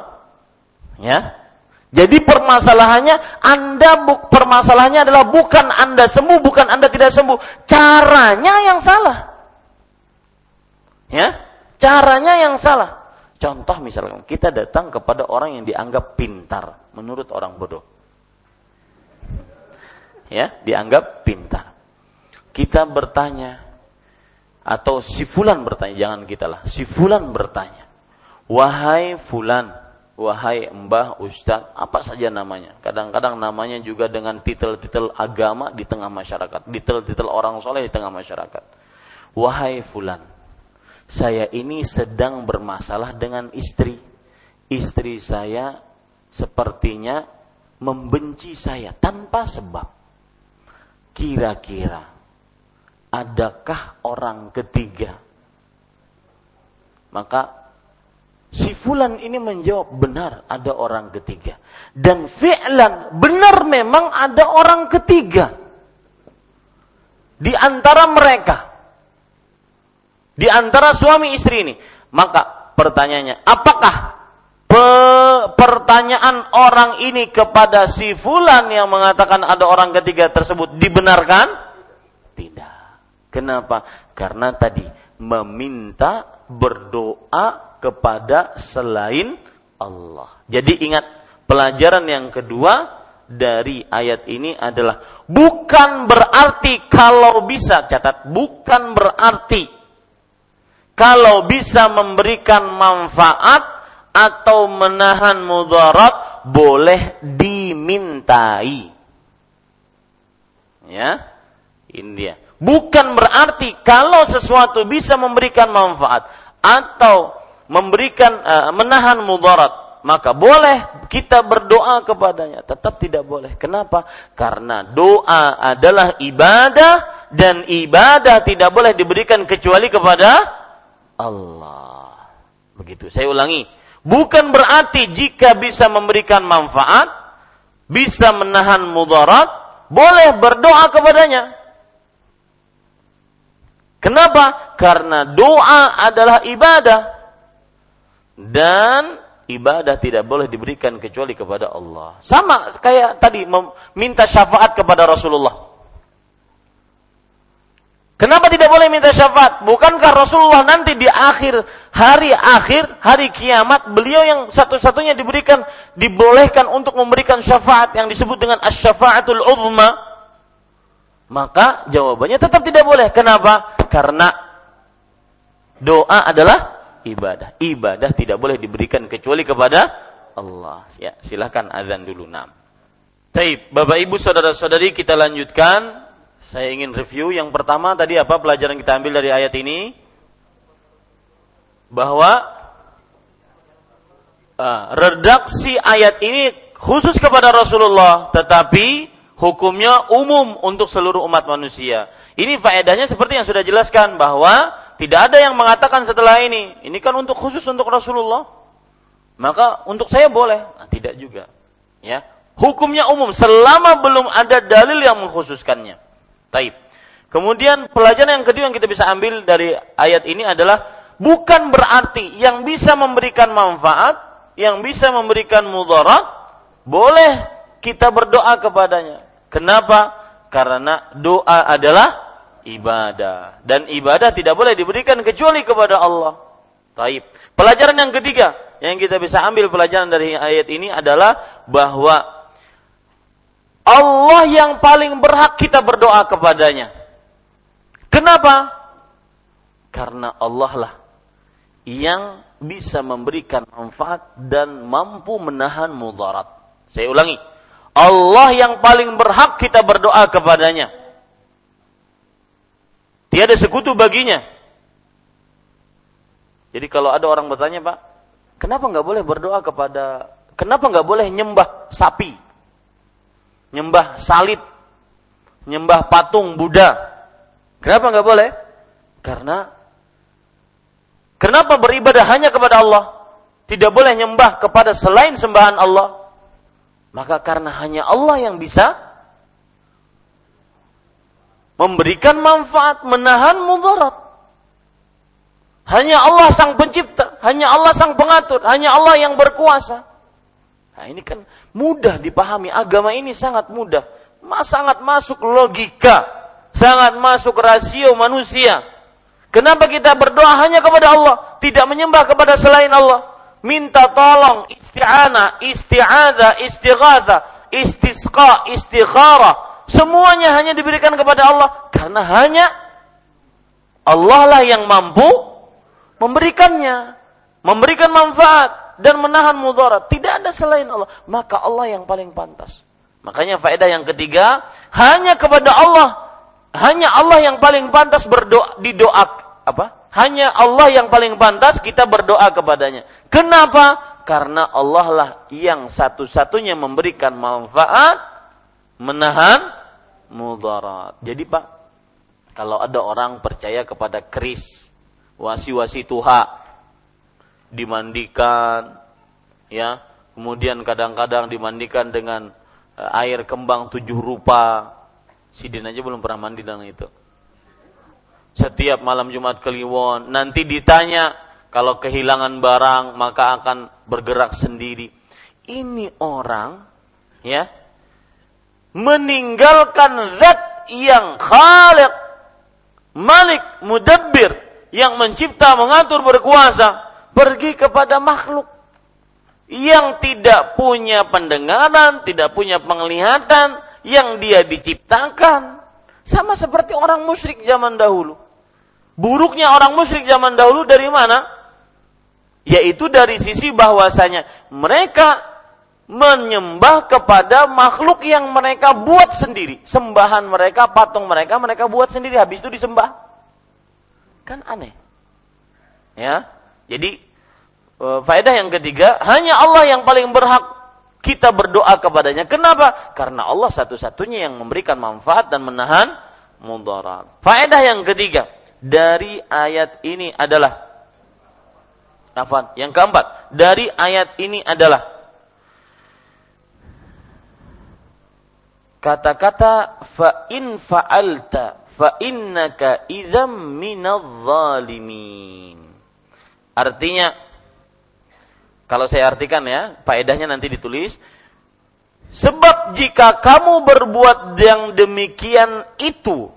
Ya. Jadi permasalahannya Anda buk permasalahannya adalah bukan Anda sembuh, bukan Anda tidak sembuh. Caranya yang salah. Ya. Caranya yang salah. Contoh misalnya kita datang kepada orang yang dianggap pintar menurut orang bodoh. Ya, dianggap pintar. Kita bertanya, atau si fulan bertanya, jangan kita lah. Si fulan bertanya, "Wahai fulan, wahai mbah, ustaz, apa saja namanya?" Kadang-kadang namanya juga dengan titel-titel agama di tengah masyarakat, titel-titel orang soleh di tengah masyarakat. "Wahai fulan, Saya ini sedang bermasalah dengan istri. Istri saya sepertinya membenci saya tanpa sebab. Kira-kira adakah orang ketiga? Maka si fulan ini menjawab benar ada orang ketiga. Dan fi'lan benar memang ada orang ketiga. Di antara mereka di antara suami istri ini. Maka pertanyaannya, apakah pe pertanyaan orang ini kepada si fulan yang mengatakan ada orang ketiga tersebut dibenarkan? Tidak. Kenapa? Karena tadi meminta berdoa kepada selain Allah. Jadi ingat pelajaran yang kedua dari ayat ini adalah bukan berarti kalau bisa catat bukan berarti kalau bisa memberikan manfaat atau menahan mudarat boleh dimintai. Ya. Ini dia. Bukan berarti kalau sesuatu bisa memberikan manfaat atau memberikan uh, menahan mudarat, maka boleh kita berdoa kepadanya. Tetap tidak boleh. Kenapa? Karena doa adalah ibadah dan ibadah tidak boleh diberikan kecuali kepada Allah. Begitu. Saya ulangi. Bukan berarti jika bisa memberikan manfaat, bisa menahan mudarat, boleh berdoa kepadanya. Kenapa? Karena doa adalah ibadah. Dan ibadah tidak boleh diberikan kecuali kepada Allah. Sama kayak tadi meminta syafaat kepada Rasulullah. Kenapa tidak boleh minta syafaat? Bukankah Rasulullah nanti di akhir hari akhir hari kiamat beliau yang satu-satunya diberikan dibolehkan untuk memberikan syafaat yang disebut dengan asy-syafaatul uzma? Maka jawabannya tetap tidak boleh. Kenapa? Karena doa adalah ibadah. Ibadah tidak boleh diberikan kecuali kepada Allah. Ya, silakan azan dulu. Nam. Baik, Bapak Ibu saudara-saudari kita lanjutkan saya ingin review yang pertama tadi apa pelajaran kita ambil dari ayat ini? Bahwa uh, redaksi ayat ini khusus kepada Rasulullah, tetapi hukumnya umum untuk seluruh umat manusia. Ini faedahnya seperti yang sudah jelaskan bahwa tidak ada yang mengatakan setelah ini, ini kan untuk khusus untuk Rasulullah. Maka untuk saya boleh, nah, tidak juga. Ya, hukumnya umum selama belum ada dalil yang mengkhususkannya. Taib. Kemudian pelajaran yang kedua yang kita bisa ambil dari ayat ini adalah bukan berarti yang bisa memberikan manfaat, yang bisa memberikan mudarat, boleh kita berdoa kepadanya. Kenapa? Karena doa adalah ibadah dan ibadah tidak boleh diberikan kecuali kepada Allah. Taib. Pelajaran yang ketiga yang kita bisa ambil pelajaran dari ayat ini adalah bahwa Allah yang paling berhak kita berdoa kepadanya. Kenapa? Karena Allah lah yang bisa memberikan manfaat dan mampu menahan mudarat. Saya ulangi. Allah yang paling berhak kita berdoa kepadanya. Tiada sekutu baginya. Jadi kalau ada orang bertanya, Pak, kenapa nggak boleh berdoa kepada, kenapa nggak boleh nyembah sapi? nyembah salib, nyembah patung Buddha. Kenapa nggak boleh? Karena kenapa beribadah hanya kepada Allah? Tidak boleh nyembah kepada selain sembahan Allah. Maka karena hanya Allah yang bisa memberikan manfaat, menahan mudarat. Hanya Allah sang pencipta, hanya Allah sang pengatur, hanya Allah yang berkuasa. Nah, ini kan mudah dipahami. Agama ini sangat mudah. Sangat masuk logika. Sangat masuk rasio manusia. Kenapa kita berdoa hanya kepada Allah? Tidak menyembah kepada selain Allah. Minta tolong, isti'ana, isti'adha, istighatha, istisqa, istikharah. Semuanya hanya diberikan kepada Allah. Karena hanya Allah lah yang mampu memberikannya. Memberikan manfaat dan menahan mudarat. Tidak ada selain Allah. Maka Allah yang paling pantas. Makanya faedah yang ketiga, hanya kepada Allah, hanya Allah yang paling pantas berdoa, didoa, apa? Hanya Allah yang paling pantas kita berdoa kepadanya. Kenapa? Karena Allah lah yang satu-satunya memberikan manfaat, menahan mudarat. Jadi Pak, kalau ada orang percaya kepada keris, wasi-wasi tuha, dimandikan, ya, kemudian kadang-kadang dimandikan dengan eh, air kembang tujuh rupa. Sidin aja belum pernah mandi dengan itu setiap malam Jumat Kliwon. Nanti ditanya kalau kehilangan barang maka akan bergerak sendiri. Ini orang ya meninggalkan zat yang khaliq, malik, mudabbir yang mencipta, mengatur, berkuasa pergi kepada makhluk yang tidak punya pendengaran, tidak punya penglihatan, yang dia diciptakan. Sama seperti orang musyrik zaman dahulu. Buruknya orang musyrik zaman dahulu dari mana? Yaitu dari sisi bahwasanya mereka menyembah kepada makhluk yang mereka buat sendiri. Sembahan mereka, patung mereka, mereka buat sendiri. Habis itu disembah. Kan aneh. Ya. Jadi, e, faedah yang ketiga, hanya Allah yang paling berhak kita berdoa kepadanya. Kenapa? Karena Allah satu-satunya yang memberikan manfaat dan menahan mudarat. Faedah yang ketiga, dari ayat ini adalah Afan. Yang keempat, dari ayat ini adalah kata-kata fa in fa'alta fa innaka idzam minadh-dhalimin. Artinya kalau saya artikan ya, faedahnya nanti ditulis. Sebab jika kamu berbuat yang demikian itu,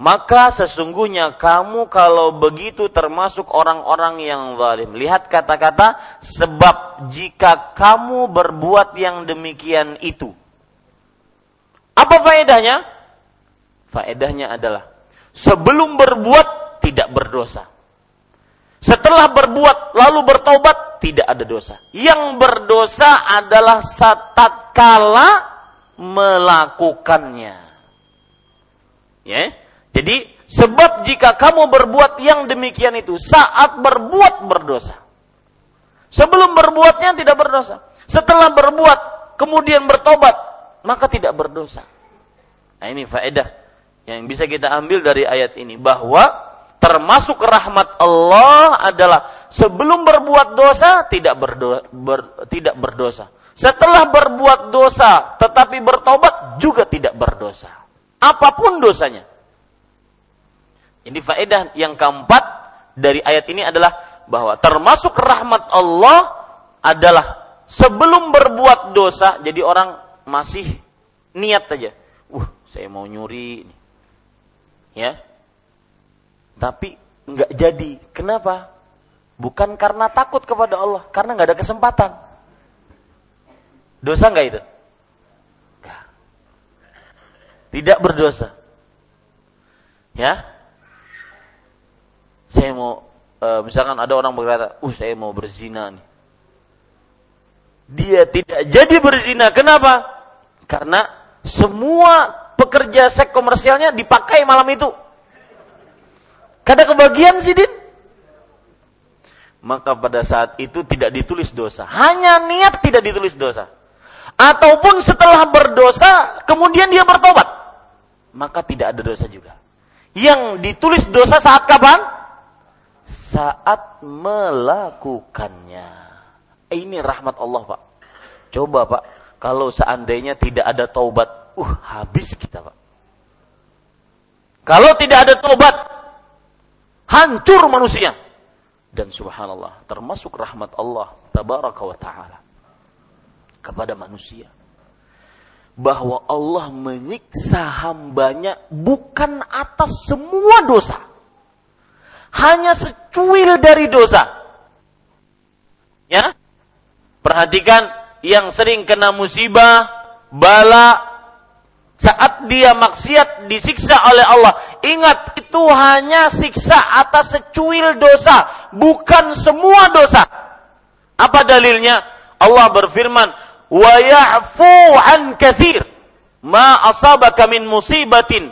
maka sesungguhnya kamu kalau begitu termasuk orang-orang yang zalim. Lihat kata-kata sebab jika kamu berbuat yang demikian itu. Apa faedahnya? Faedahnya adalah sebelum berbuat tidak berdosa. Setelah berbuat lalu bertobat tidak ada dosa. Yang berdosa adalah saat kala melakukannya. Ya. Jadi sebab jika kamu berbuat yang demikian itu saat berbuat berdosa. Sebelum berbuatnya tidak berdosa. Setelah berbuat kemudian bertobat maka tidak berdosa. Nah ini faedah yang bisa kita ambil dari ayat ini bahwa termasuk rahmat Allah adalah sebelum berbuat dosa tidak berdosa, ber, tidak berdosa. Setelah berbuat dosa tetapi bertobat juga tidak berdosa. Apa pun dosanya. Ini faedah yang keempat dari ayat ini adalah bahwa termasuk rahmat Allah adalah sebelum berbuat dosa, jadi orang masih niat aja. Uh, saya mau nyuri. Ya. Tapi nggak jadi. Kenapa? Bukan karena takut kepada Allah, karena nggak ada kesempatan. Dosa nggak itu? Tidak berdosa. Ya, saya mau uh, misalkan ada orang berkata, "Uh, saya mau berzina nih." Dia tidak jadi berzina. Kenapa? Karena semua pekerja seks komersialnya dipakai malam itu. Kada kebagian sih, Din. Maka pada saat itu tidak ditulis dosa. Hanya niat tidak ditulis dosa. Ataupun setelah berdosa, kemudian dia bertobat. Maka tidak ada dosa juga. Yang ditulis dosa saat kapan? Saat melakukannya. Ini rahmat Allah, Pak. Coba, Pak, kalau seandainya tidak ada taubat, uh, habis kita, Pak. Kalau tidak ada taubat, hancur manusia. Dan subhanallah, termasuk rahmat Allah tabaraka wa taala kepada manusia bahwa Allah menyiksa hambanya bukan atas semua dosa hanya secuil dari dosa. Ya. Perhatikan yang sering kena musibah, bala saat dia maksiat disiksa oleh Allah. Ingat itu hanya siksa atas secuil dosa, bukan semua dosa. Apa dalilnya? Allah berfirman, "Wa ya'fu an katsir ma asabaka min musibatin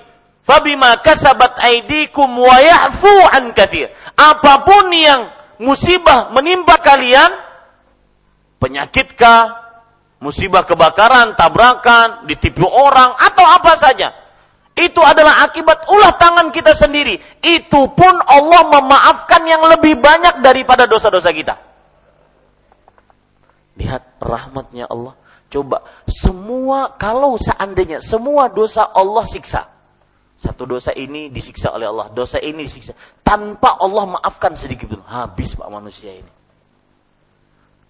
Fabima kasabat aidikum wa ya'fu an kathir. Apa pun yang musibah menimpa kalian, penyakitkah, musibah kebakaran, tabrakan, ditipu orang atau apa saja. Itu adalah akibat ulah tangan kita sendiri. Itu pun Allah memaafkan yang lebih banyak daripada dosa-dosa kita. Lihat rahmatnya Allah. Coba semua kalau seandainya semua dosa Allah siksa satu dosa ini disiksa oleh Allah, dosa ini disiksa. Tanpa Allah maafkan sedikit pun. Habis Pak manusia ini.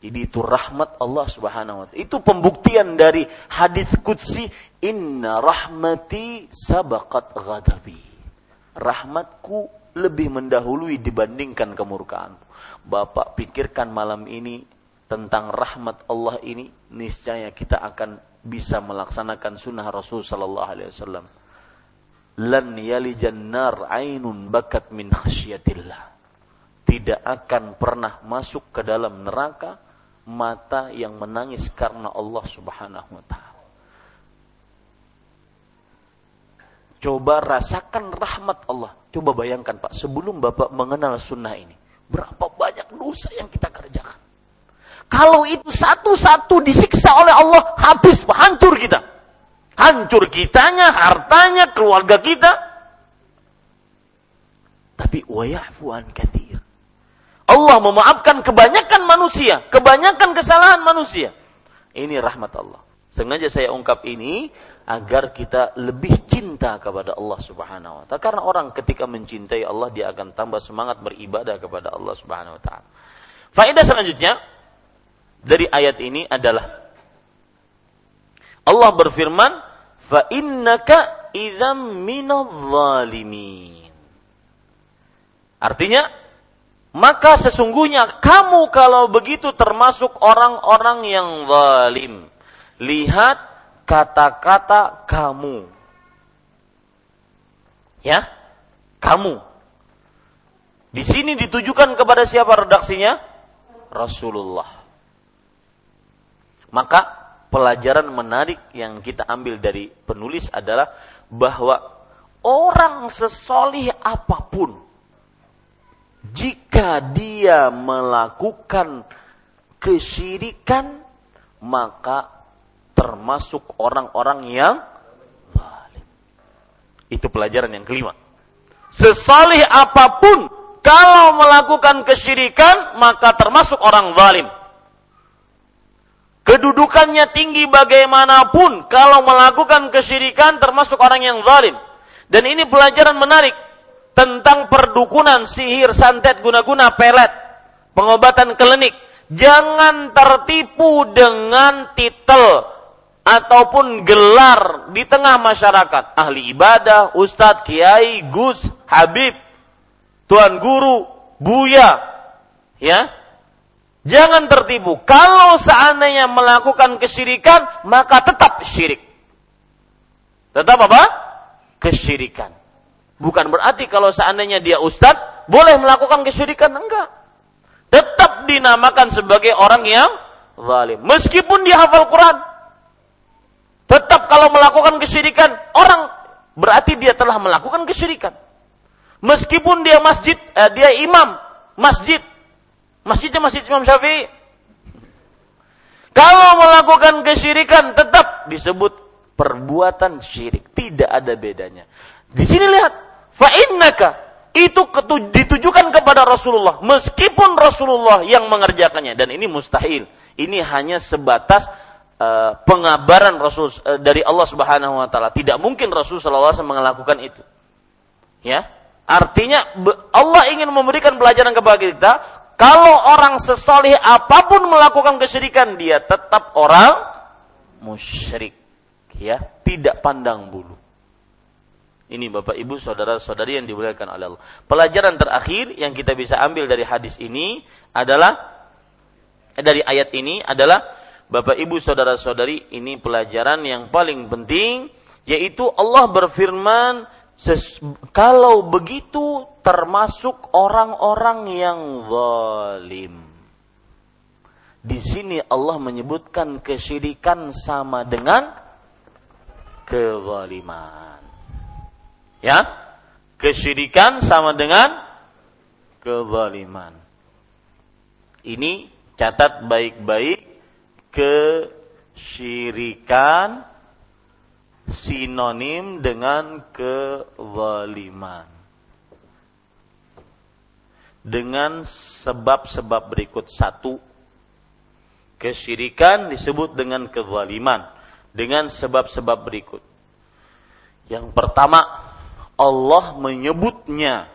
Jadi itu rahmat Allah subhanahu wa ta'ala. Itu pembuktian dari hadis Qudsi. Inna rahmati sabaqat ghadabi. Rahmatku lebih mendahului dibandingkan kemurkaan. Bapak pikirkan malam ini tentang rahmat Allah ini. Niscaya kita akan bisa melaksanakan sunnah Rasul Sallallahu Alaihi Wasallam lan yalijan nar ainun bakat min khasyatillah. Tidak akan pernah masuk ke dalam neraka mata yang menangis karena Allah Subhanahu wa taala. Coba rasakan rahmat Allah. Coba bayangkan Pak, sebelum Bapak mengenal sunnah ini, berapa banyak dosa yang kita kerjakan. Kalau itu satu-satu disiksa oleh Allah, habis, hancur kita. Hancur kitanya, hartanya, keluarga kita. Tapi wayafu an kathir. Allah memaafkan kebanyakan manusia, kebanyakan kesalahan manusia. Ini rahmat Allah. Sengaja saya ungkap ini agar kita lebih cinta kepada Allah Subhanahu wa taala. Karena orang ketika mencintai Allah dia akan tambah semangat beribadah kepada Allah Subhanahu wa taala. Faedah selanjutnya dari ayat ini adalah Allah berfirman, "Fa innaka idzam minadh-dhalimin." Artinya, maka sesungguhnya kamu kalau begitu termasuk orang-orang yang zalim. Lihat kata-kata kamu. Ya? Kamu. Di sini ditujukan kepada siapa redaksinya? Rasulullah. Maka pelajaran menarik yang kita ambil dari penulis adalah bahwa orang sesolih apa pun jika dia melakukan kesyirikan maka termasuk orang-orang yang zalim. Itu pelajaran yang kelima. Sesalih apa pun kalau melakukan kesyirikan maka termasuk orang zalim. Kedudukannya tinggi bagaimanapun kalau melakukan kesyirikan termasuk orang yang zalim. Dan ini pelajaran menarik tentang perdukunan, sihir, santet, guna-guna, pelet, pengobatan klinik. Jangan tertipu dengan titel ataupun gelar di tengah masyarakat. Ahli ibadah, ustadz, kiai, gus, habib, tuan guru, buya. Ya, Jangan tertipu. Kalau seandainya melakukan kesyirikan, maka tetap syirik. Tetap apa? Kesyirikan. Bukan berarti kalau seandainya dia ustadz, boleh melakukan kesyirikan. Enggak. Tetap dinamakan sebagai orang yang zalim. Meskipun dia hafal Quran. Tetap kalau melakukan kesyirikan, orang berarti dia telah melakukan kesyirikan. Meskipun dia masjid, eh, dia imam masjid, Masjidnya masjid Imam Syafi'i. Kalau melakukan kesyirikan tetap disebut perbuatan syirik. Tidak ada bedanya. Di sini lihat. Fa'innaka. Itu ditujukan kepada Rasulullah. Meskipun Rasulullah yang mengerjakannya. Dan ini mustahil. Ini hanya sebatas uh, pengabaran Rasul uh, dari Allah Subhanahu wa taala. Tidak mungkin Rasul sallallahu melakukan itu. Ya. Artinya Allah ingin memberikan pelajaran kepada kita kalau orang sesolih apa pun melakukan kesyirikan, dia tetap orang musyrik. Ya, tidak pandang bulu. Ini Bapak Ibu saudara-saudari yang dimuliakan oleh Allah. Pelajaran terakhir yang kita bisa ambil dari hadis ini adalah eh, dari ayat ini adalah Bapak Ibu saudara-saudari ini pelajaran yang paling penting yaitu Allah berfirman Ses, kalau begitu termasuk orang-orang yang zalim. Di sini Allah menyebutkan kesyirikan sama dengan kezaliman. Ya. Kesyirikan sama dengan kezaliman. Ini catat baik-baik kesyirikan sinonim dengan kezaliman. Dengan sebab-sebab berikut satu kesyirikan disebut dengan kezaliman dengan sebab-sebab berikut. Yang pertama, Allah menyebutnya.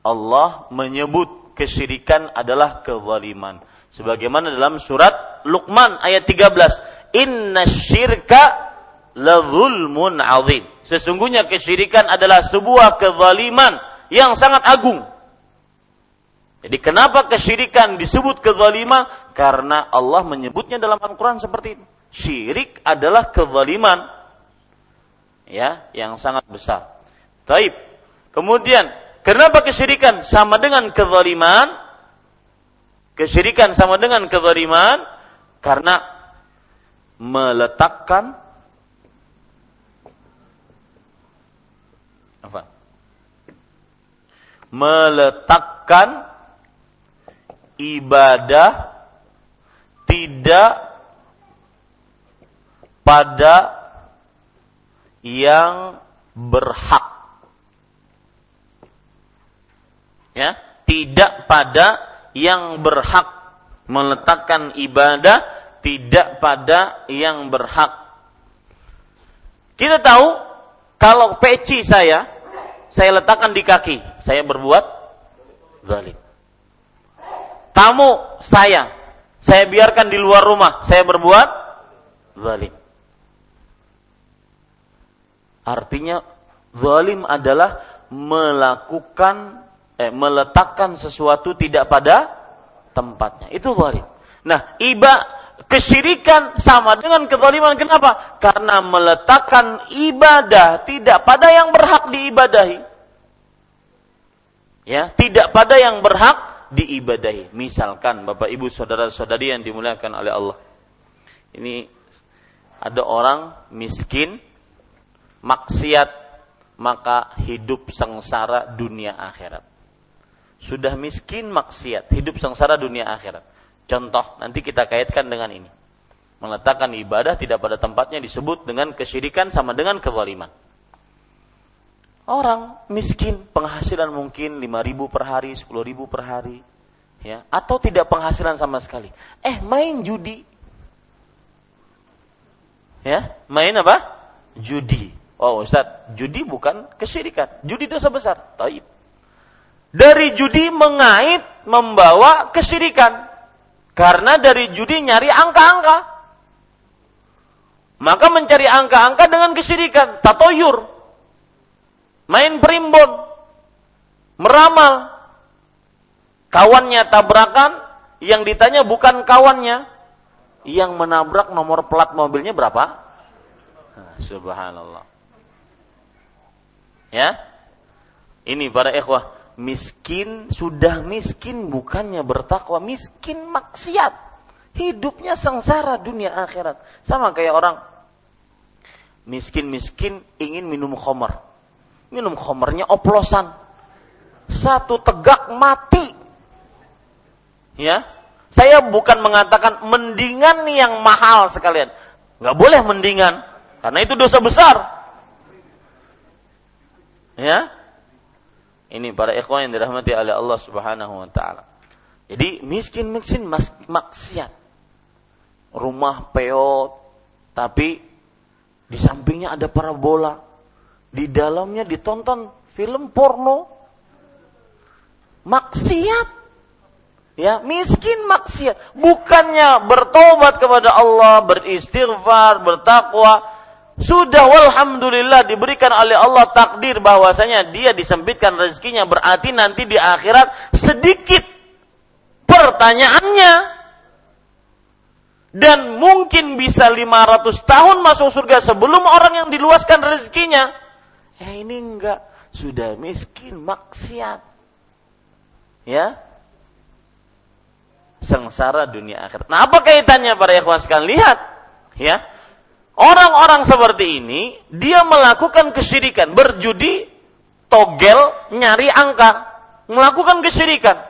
Allah menyebut kesyirikan adalah kezaliman. Sebagaimana dalam surat Luqman ayat 13, "Inna syirka ladzulmun azim." Sesungguhnya kesyirikan adalah sebuah kezaliman yang sangat agung. Jadi kenapa kesyirikan disebut kezaliman? Karena Allah menyebutnya dalam Al-Quran seperti itu. Syirik adalah kezaliman. Ya, yang sangat besar. Taib. Kemudian, kenapa kesyirikan sama dengan kezaliman? Kesyirikan sama dengan kezaliman karena meletakkan apa? Meletakkan ibadah tidak pada yang berhak. Ya, tidak pada yang berhak meletakkan ibadah tidak pada yang berhak. Kita tahu kalau peci saya saya letakkan di kaki, saya berbuat zalim tamu saya, saya biarkan di luar rumah, saya berbuat zalim. Artinya zalim adalah melakukan eh, meletakkan sesuatu tidak pada tempatnya. Itu zalim. Nah, iba kesyirikan sama dengan kezaliman. Kenapa? Karena meletakkan ibadah tidak pada yang berhak diibadahi. Ya, tidak pada yang berhak diibadahi. Misalkan Bapak Ibu saudara-saudari yang dimuliakan oleh Allah. Ini ada orang miskin, maksiat, maka hidup sengsara dunia akhirat. Sudah miskin maksiat, hidup sengsara dunia akhirat. Contoh, nanti kita kaitkan dengan ini. Meletakkan ibadah tidak pada tempatnya disebut dengan kesyirikan sama dengan kezaliman. Orang miskin penghasilan mungkin 5 ribu per hari, 10 ribu per hari. Ya, atau tidak penghasilan sama sekali. Eh, main judi. Ya, main apa? Judi. Oh, Ustaz, judi bukan kesyirikan. Judi dosa besar. Taib. Dari judi mengait membawa kesyirikan. Karena dari judi nyari angka-angka. Maka mencari angka-angka dengan kesyirikan. Tatoyur main primbon, meramal. Kawannya tabrakan, yang ditanya bukan kawannya, yang menabrak nomor plat mobilnya berapa? Subhanallah. Ya, ini para ikhwah, miskin sudah miskin bukannya bertakwa, miskin maksiat. Hidupnya sengsara dunia akhirat. Sama kayak orang miskin-miskin ingin minum khamar minum khomernya oplosan. Satu tegak mati. Ya, saya bukan mengatakan mendingan yang mahal sekalian. Nggak boleh mendingan, karena itu dosa besar. Ya, ini para ikhwan yang dirahmati oleh Allah Subhanahu Wa Taala. Jadi miskin miskin maksiat, rumah peot, tapi di sampingnya ada parabola, di dalamnya ditonton film porno. Maksiat. Ya, miskin maksiat. Bukannya bertobat kepada Allah, beristighfar, bertakwa. Sudah walhamdulillah diberikan oleh Allah takdir bahwasanya dia disempitkan rezekinya berarti nanti di akhirat sedikit pertanyaannya dan mungkin bisa 500 tahun masuk surga sebelum orang yang diluaskan rezekinya Eh ini enggak, sudah miskin, maksiat. Ya. Sengsara dunia akhirat. Nah, apa kaitannya para ikhwan sekalian? Lihat, ya. Orang-orang seperti ini dia melakukan kesyirikan, berjudi, togel, nyari angka, melakukan kesyirikan.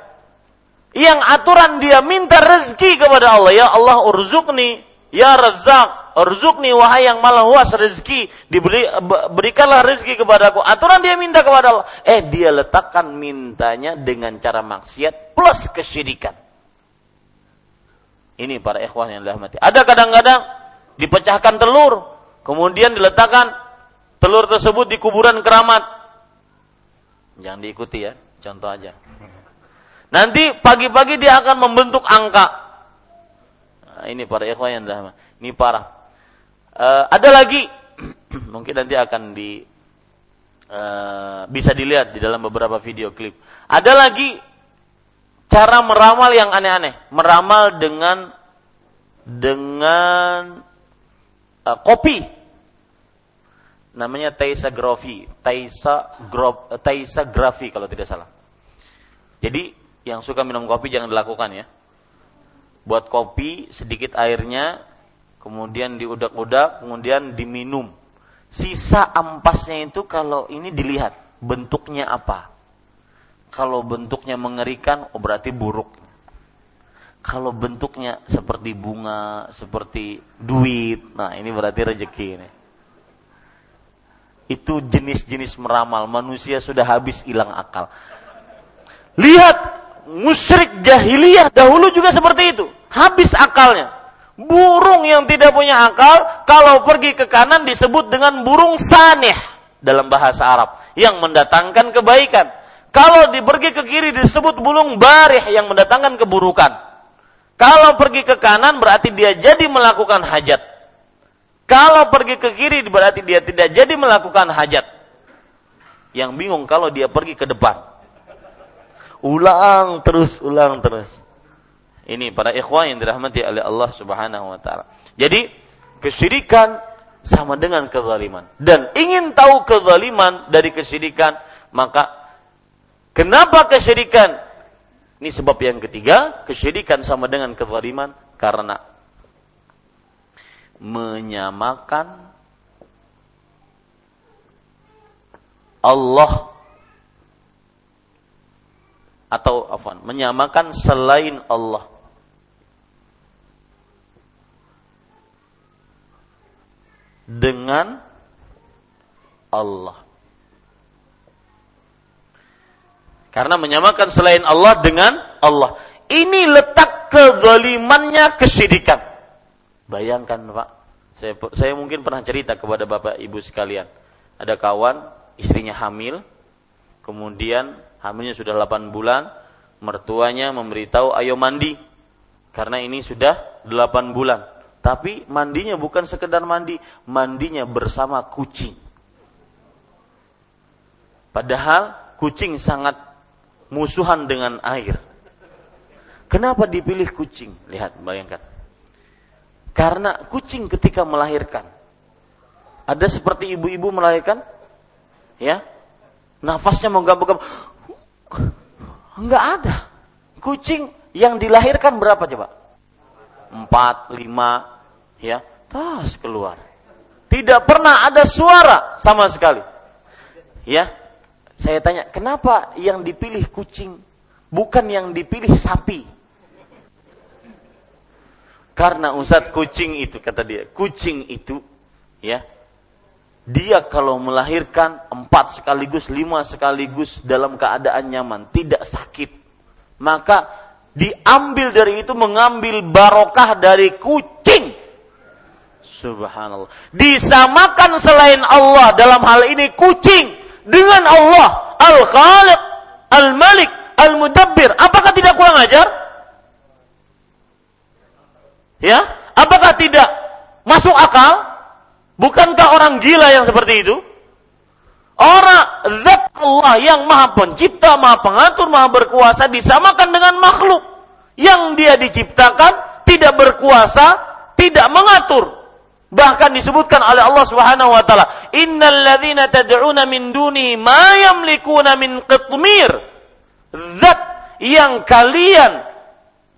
Yang aturan dia minta rezeki kepada Allah, ya Allah urzukni, ya Razzaq, urzukni wahai yang malah luas rezeki, diberi berikanlah rezeki kepadaku. Aturan dia minta kepada Allah. Eh dia letakkan mintanya dengan cara maksiat plus kesyirikan. Ini para ikhwan yang dirahmati. Ada kadang-kadang dipecahkan telur, kemudian diletakkan telur tersebut di kuburan keramat. Jangan diikuti ya, contoh aja. Nanti pagi-pagi dia akan membentuk angka. Nah, ini para ikhwan yang dah, ini parah. Uh, ada lagi, mungkin nanti akan di uh, bisa dilihat di dalam beberapa video klip. Ada lagi cara meramal yang aneh-aneh, meramal dengan dengan uh, kopi namanya Taisa Grop, Taisagrafi kalau tidak salah. Jadi yang suka minum kopi jangan dilakukan ya. Buat kopi sedikit airnya, kemudian diudak-udak, kemudian diminum. Sisa ampasnya itu kalau ini dilihat bentuknya apa. Kalau bentuknya mengerikan, oh berarti buruk kalau bentuknya seperti bunga, seperti duit, nah ini berarti rezeki ini. Itu jenis-jenis meramal, manusia sudah habis hilang akal. Lihat, musyrik jahiliyah dahulu juga seperti itu, habis akalnya. Burung yang tidak punya akal, kalau pergi ke kanan disebut dengan burung saneh dalam bahasa Arab, yang mendatangkan kebaikan. Kalau pergi ke kiri disebut burung barih yang mendatangkan keburukan. Kalau pergi ke kanan berarti dia jadi melakukan hajat. Kalau pergi ke kiri berarti dia tidak jadi melakukan hajat. Yang bingung kalau dia pergi ke depan. Ulang terus, ulang terus. Ini para ikhwan yang dirahmati oleh Allah Subhanahu wa taala. Jadi kesyirikan sama dengan kezaliman. Dan ingin tahu kezaliman dari kesyirikan, maka kenapa kesyirikan ini sebab yang ketiga, kesyirikan sama dengan kezaliman karena menyamakan Allah atau apa? Menyamakan selain Allah. dengan Allah. Karena menyamakan selain Allah dengan Allah. Ini letak kezalimannya kesyirikan. Bayangkan Pak, saya, saya mungkin pernah cerita kepada Bapak Ibu sekalian. Ada kawan, istrinya hamil, kemudian hamilnya sudah 8 bulan, mertuanya memberitahu ayo mandi. Karena ini sudah 8 bulan. Tapi mandinya bukan sekedar mandi, mandinya bersama kucing. Padahal kucing sangat musuhan dengan air. Kenapa dipilih kucing? Lihat, bayangkan. Karena kucing ketika melahirkan, ada seperti ibu-ibu melahirkan, ya, nafasnya menggabung-gabung. Enggak ada. Kucing yang dilahirkan berapa coba? Empat, lima, ya, tas keluar. Tidak pernah ada suara sama sekali. Ya, saya tanya, kenapa yang dipilih kucing bukan yang dipilih sapi? Karena Ustadz kucing itu kata dia, kucing itu ya dia kalau melahirkan empat sekaligus, lima sekaligus dalam keadaan nyaman, tidak sakit. Maka diambil dari itu mengambil barokah dari kucing. Subhanallah. Disamakan selain Allah dalam hal ini kucing dengan Allah Al-Khaliq, Al-Malik, Al-Mudabbir. Apakah tidak kurang ajar? Ya, apakah tidak masuk akal? Bukankah orang gila yang seperti itu? Orang zat Allah yang maha pencipta, maha pengatur, maha berkuasa disamakan dengan makhluk. Yang dia diciptakan tidak berkuasa, tidak mengatur. Bahkan disebutkan oleh Allah Subhanahu wa taala, "Innal ladzina tad'una min duni ma yamlikuna min qitmir." Zat yang kalian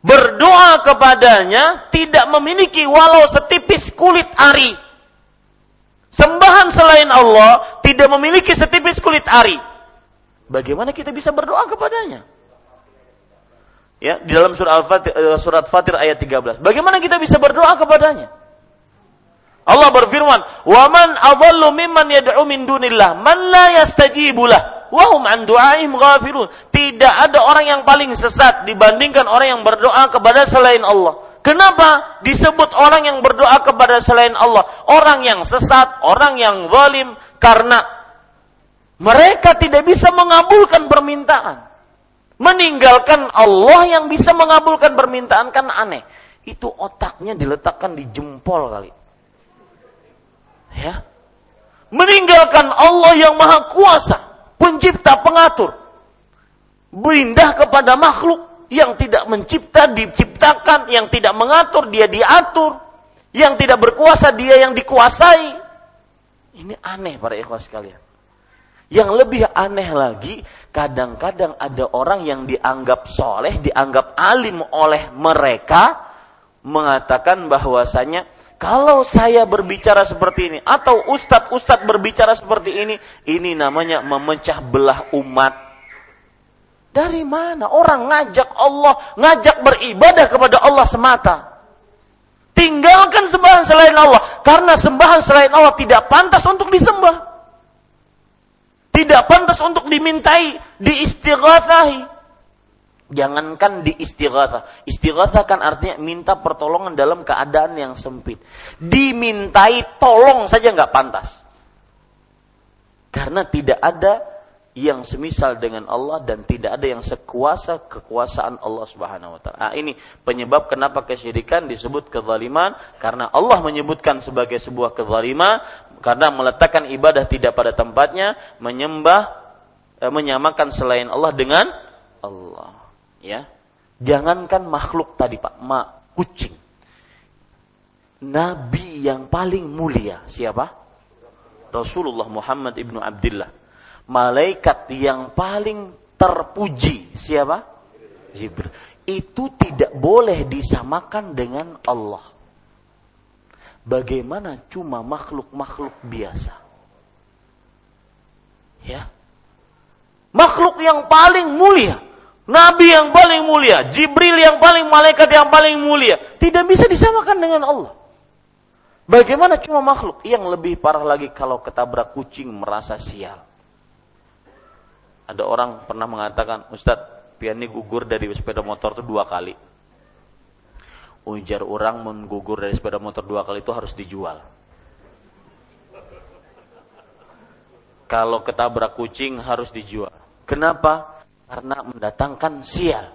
berdoa kepadanya tidak memiliki walau setipis kulit ari. sembahan selain Allah tidak memiliki setipis kulit ari, bagaimana kita bisa berdoa kepadanya? Ya, di dalam surat Al-Fatir, eh, surat Fatir ayat 13. Bagaimana kita bisa berdoa kepadanya? Allah berfirman, "Wa man adallu mimman yad'u min dunillah man la yastajibu lah wa hum an du'aihim ghafilun." Tidak ada orang yang paling sesat dibandingkan orang yang berdoa kepada selain Allah. Kenapa disebut orang yang berdoa kepada selain Allah? Orang yang sesat, orang yang zalim karena mereka tidak bisa mengabulkan permintaan meninggalkan Allah yang bisa mengabulkan permintaan kan aneh. Itu otaknya diletakkan di jempol kali. Ya. Meninggalkan Allah yang maha kuasa, pencipta, pengatur. Berindah kepada makhluk yang tidak mencipta, diciptakan, yang tidak mengatur, dia diatur. Yang tidak berkuasa, dia yang dikuasai. Ini aneh para ikhwas sekalian. Yang lebih aneh lagi, kadang-kadang ada orang yang dianggap soleh, dianggap alim oleh mereka, mengatakan bahwasanya kalau saya berbicara seperti ini, atau ustadz-ustadz berbicara seperti ini, ini namanya memecah belah umat. Dari mana orang ngajak Allah, ngajak beribadah kepada Allah semata? Tinggalkan sembahan selain Allah, karena sembahan selain Allah tidak pantas untuk disembah. Tidak pantas untuk dimintai, diistighathahi. Jangankan diistighathah. Istighathah kan artinya minta pertolongan dalam keadaan yang sempit. Dimintai tolong saja nggak pantas. Karena tidak ada yang semisal dengan Allah dan tidak ada yang sekuasa kekuasaan Allah Subhanahu wa taala. Nah, ini penyebab kenapa kesyirikan disebut kezaliman karena Allah menyebutkan sebagai sebuah kezaliman karena meletakkan ibadah tidak pada tempatnya, menyembah eh, menyamakan selain Allah dengan Allah, ya. Jangankan makhluk tadi Pak, ma kucing. Nabi yang paling mulia siapa? Rasulullah Muhammad ibnu Abdullah malaikat yang paling terpuji siapa? Jibril. Itu tidak boleh disamakan dengan Allah. Bagaimana cuma makhluk-makhluk biasa? Ya. Makhluk yang paling mulia, nabi yang paling mulia, Jibril yang paling malaikat yang paling mulia, tidak bisa disamakan dengan Allah. Bagaimana cuma makhluk yang lebih parah lagi kalau ketabrak kucing merasa sial. Ada orang pernah mengatakan, Ustadz, piani gugur dari sepeda motor itu dua kali. Ujar orang menggugur dari sepeda motor dua kali itu harus dijual. Kalau ketabrak kucing harus dijual. Kenapa? Karena mendatangkan sial.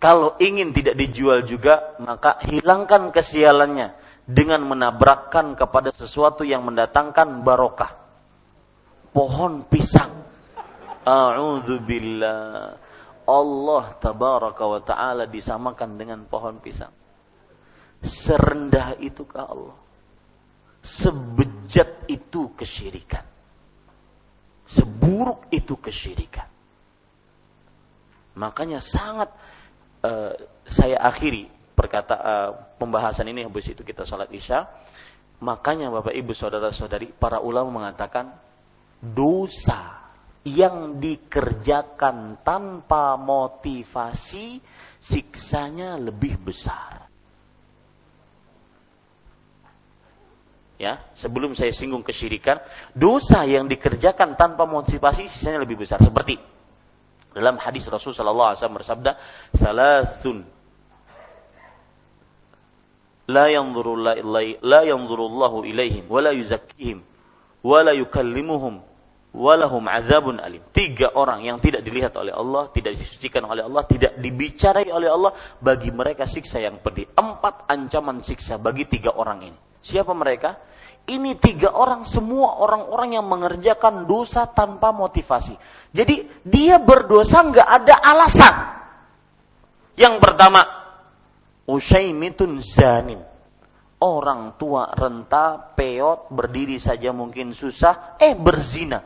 Kalau ingin tidak dijual juga, maka hilangkan kesialannya dengan menabrakkan kepada sesuatu yang mendatangkan barokah. Pohon pisang A'udzu billah. Allah tabaraka wa taala disamakan dengan pohon pisang. Serendah itukah Allah? Sebejat itu kesyirikan. Seburuk itu kesyirikan. Makanya sangat uh, saya akhiri perkata uh, pembahasan ini habis itu kita salat Isya. Makanya Bapak Ibu saudara-saudari para ulama mengatakan dosa yang dikerjakan tanpa motivasi siksanya lebih besar. Ya, sebelum saya singgung kesyirikan, dosa yang dikerjakan tanpa motivasi siksanya lebih besar. Seperti dalam hadis Rasul sallallahu alaihi wasallam bersabda, "Salasun la yanzuru la yanzurullahu ilaihim wa la yuzakkihim wa la yukallimuhum walahum azabun alim. Tiga orang yang tidak dilihat oleh Allah, tidak disucikan oleh Allah, tidak dibicarai oleh Allah, bagi mereka siksa yang pedih. Empat ancaman siksa bagi tiga orang ini. Siapa mereka? Ini tiga orang semua orang-orang yang mengerjakan dosa tanpa motivasi. Jadi dia berdosa nggak ada alasan. Yang pertama, Usaimitun zanin. Orang tua renta, peot, berdiri saja mungkin susah, eh berzina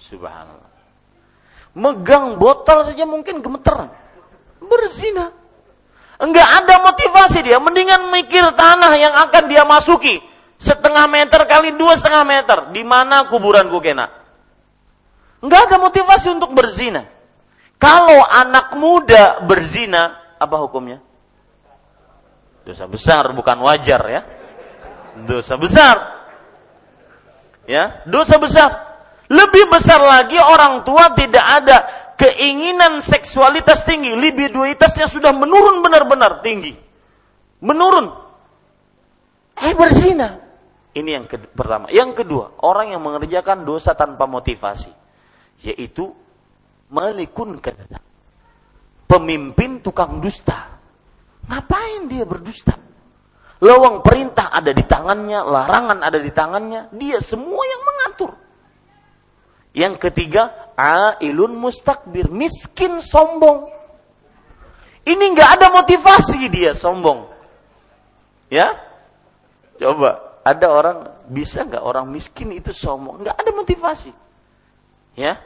Subhanallah. Megang botol saja mungkin gemeteran. Berzina. Enggak ada motivasi dia. Mendingan mikir tanah yang akan dia masuki. setengah meter kali dua setengah meter. Di mana kuburanku kena? Enggak ada motivasi untuk berzina. Kalau anak muda berzina, apa hukumnya? Dosa besar, bukan wajar ya. Dosa besar. Ya, dosa besar. Lebih besar lagi orang tua tidak ada keinginan seksualitas tinggi, libidoitasnya sudah menurun benar-benar tinggi. Menurun. Eh berzina. Ini yang ke pertama. Yang kedua, orang yang mengerjakan dosa tanpa motivasi. Yaitu malikun kata. Pemimpin tukang dusta. Ngapain dia berdusta? Lawang perintah ada di tangannya, larangan ada di tangannya, dia semua yang mengatur. Yang ketiga, ailun mustakbir, miskin sombong. Ini nggak ada motivasi dia sombong. Ya? Coba, ada orang bisa nggak orang miskin itu sombong? Nggak ada motivasi. Ya?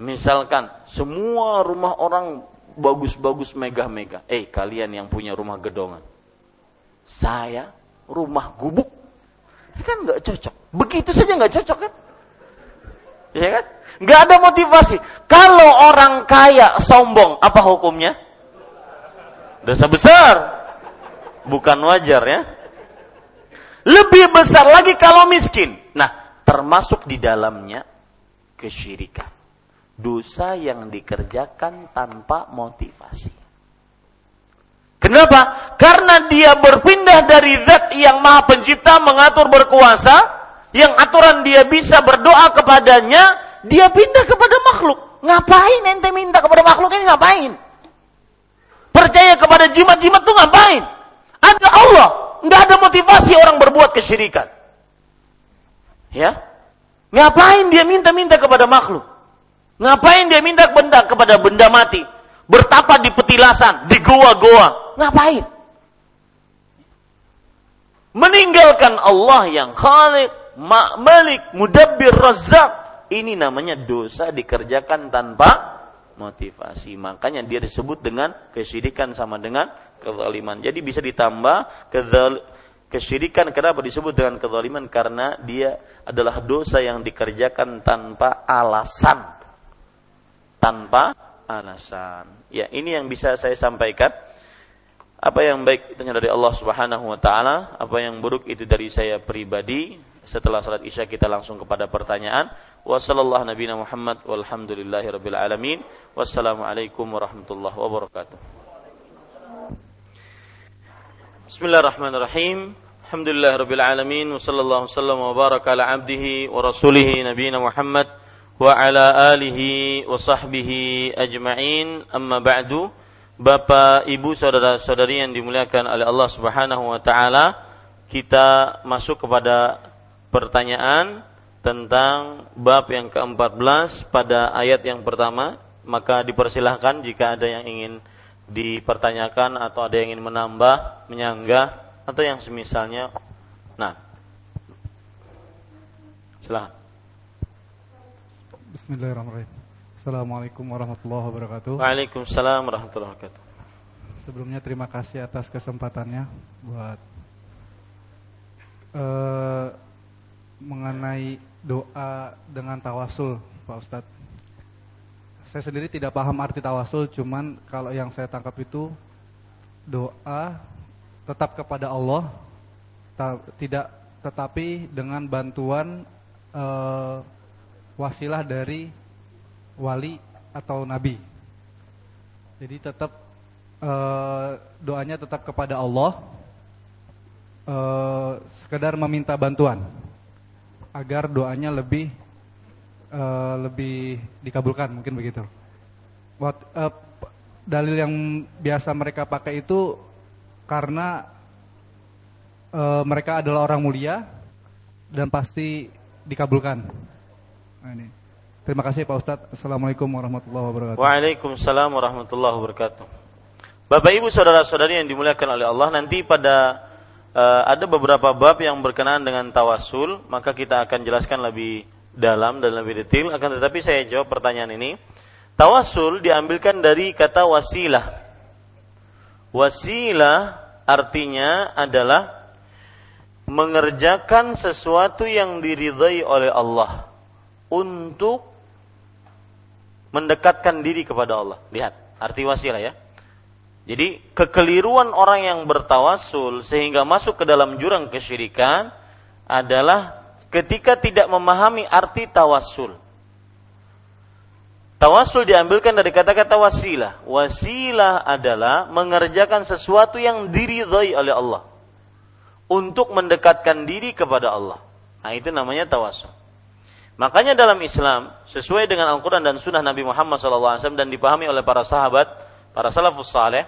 Misalkan semua rumah orang bagus-bagus megah-megah. Eh, kalian yang punya rumah gedongan. Saya rumah gubuk. Kan nggak cocok. Begitu saja nggak cocok kan? Ya kan? Nggak ada motivasi. Kalau orang kaya sombong, apa hukumnya? Dosa besar. Bukan wajar ya. Lebih besar lagi kalau miskin. Nah, termasuk di dalamnya kesyirikan dosa yang dikerjakan tanpa motivasi. Kenapa? Karena dia berpindah dari zat yang maha pencipta mengatur berkuasa, yang aturan dia bisa berdoa kepadanya, dia pindah kepada makhluk. Ngapain ente minta kepada makhluk ini ngapain? Percaya kepada jimat-jimat tuh ngapain? Ada Allah, nggak ada motivasi orang berbuat kesyirikan. Ya, ngapain dia minta-minta kepada makhluk? Ngapain dia minta benda kepada benda mati? Bertapa di petilasan, di goa-goa. Ngapain? Meninggalkan Allah yang khalik, malik, mudabbir, razak. Ini namanya dosa dikerjakan tanpa motivasi. Makanya dia disebut dengan kesyirikan sama dengan kezaliman. Jadi bisa ditambah kezal, kesyirikan kenapa disebut dengan kezaliman? Karena dia adalah dosa yang dikerjakan tanpa alasan tanpa alasan. Ya, ini yang bisa saya sampaikan. Apa yang baik itu dari Allah Subhanahu wa taala, apa yang buruk itu dari saya pribadi. Setelah salat Isya kita langsung kepada pertanyaan. Wassallallahu nabiyana Muhammad walhamdulillahi rabbil alamin. Wassalamualaikum warahmatullahi wabarakatuh. Bismillahirrahmanirrahim. Alhamdulillah rabbil alamin wa sallallahu wasallam wa baraka ala abdihi wa rasulihi nabiyina Muhammad wa ala alihi wa sahbihi ajma'in amma ba'du Bapak, Ibu, saudara-saudari yang dimuliakan oleh Allah Subhanahu wa taala, kita masuk kepada pertanyaan tentang bab yang ke-14 pada ayat yang pertama, maka dipersilahkan jika ada yang ingin dipertanyakan atau ada yang ingin menambah, menyanggah atau yang semisalnya. Nah, silahkan. Bismillahirrahmanirrahim. Assalamualaikum warahmatullahi wabarakatuh. Waalaikumsalam warahmatullahi wabarakatuh. Sebelumnya terima kasih atas kesempatannya buat uh, mengenai doa dengan tawasul, Pak Ustadz. Saya sendiri tidak paham arti tawasul, cuman kalau yang saya tangkap itu doa tetap kepada Allah, tidak tetapi dengan bantuan uh, wasilah dari wali atau nabi. Jadi tetap uh, doanya tetap kepada Allah, uh, sekedar meminta bantuan agar doanya lebih uh, lebih dikabulkan mungkin begitu. What, uh, dalil yang biasa mereka pakai itu karena uh, mereka adalah orang mulia dan pasti dikabulkan. Nah, ini. Terima kasih Pak Ustadz. Assalamualaikum warahmatullahi wabarakatuh. Waalaikumsalam warahmatullahi wabarakatuh. Bapak Ibu saudara-saudari yang dimuliakan oleh Allah, nanti pada uh, ada beberapa bab yang berkenaan dengan tawasul, maka kita akan jelaskan lebih dalam dan lebih detail. Akan tetapi saya jawab pertanyaan ini. Tawasul diambilkan dari kata wasilah. Wasilah artinya adalah mengerjakan sesuatu yang diridhai oleh Allah untuk mendekatkan diri kepada Allah. Lihat, arti wasilah ya. Jadi kekeliruan orang yang bertawasul sehingga masuk ke dalam jurang kesyirikan adalah ketika tidak memahami arti tawasul. Tawasul diambilkan dari kata-kata wasilah. Wasilah adalah mengerjakan sesuatu yang diridhai oleh Allah untuk mendekatkan diri kepada Allah. Nah, itu namanya tawasul. Makanya dalam Islam, sesuai dengan Al-Quran dan Sunnah Nabi Muhammad SAW dan dipahami oleh para sahabat, para salafus saleh,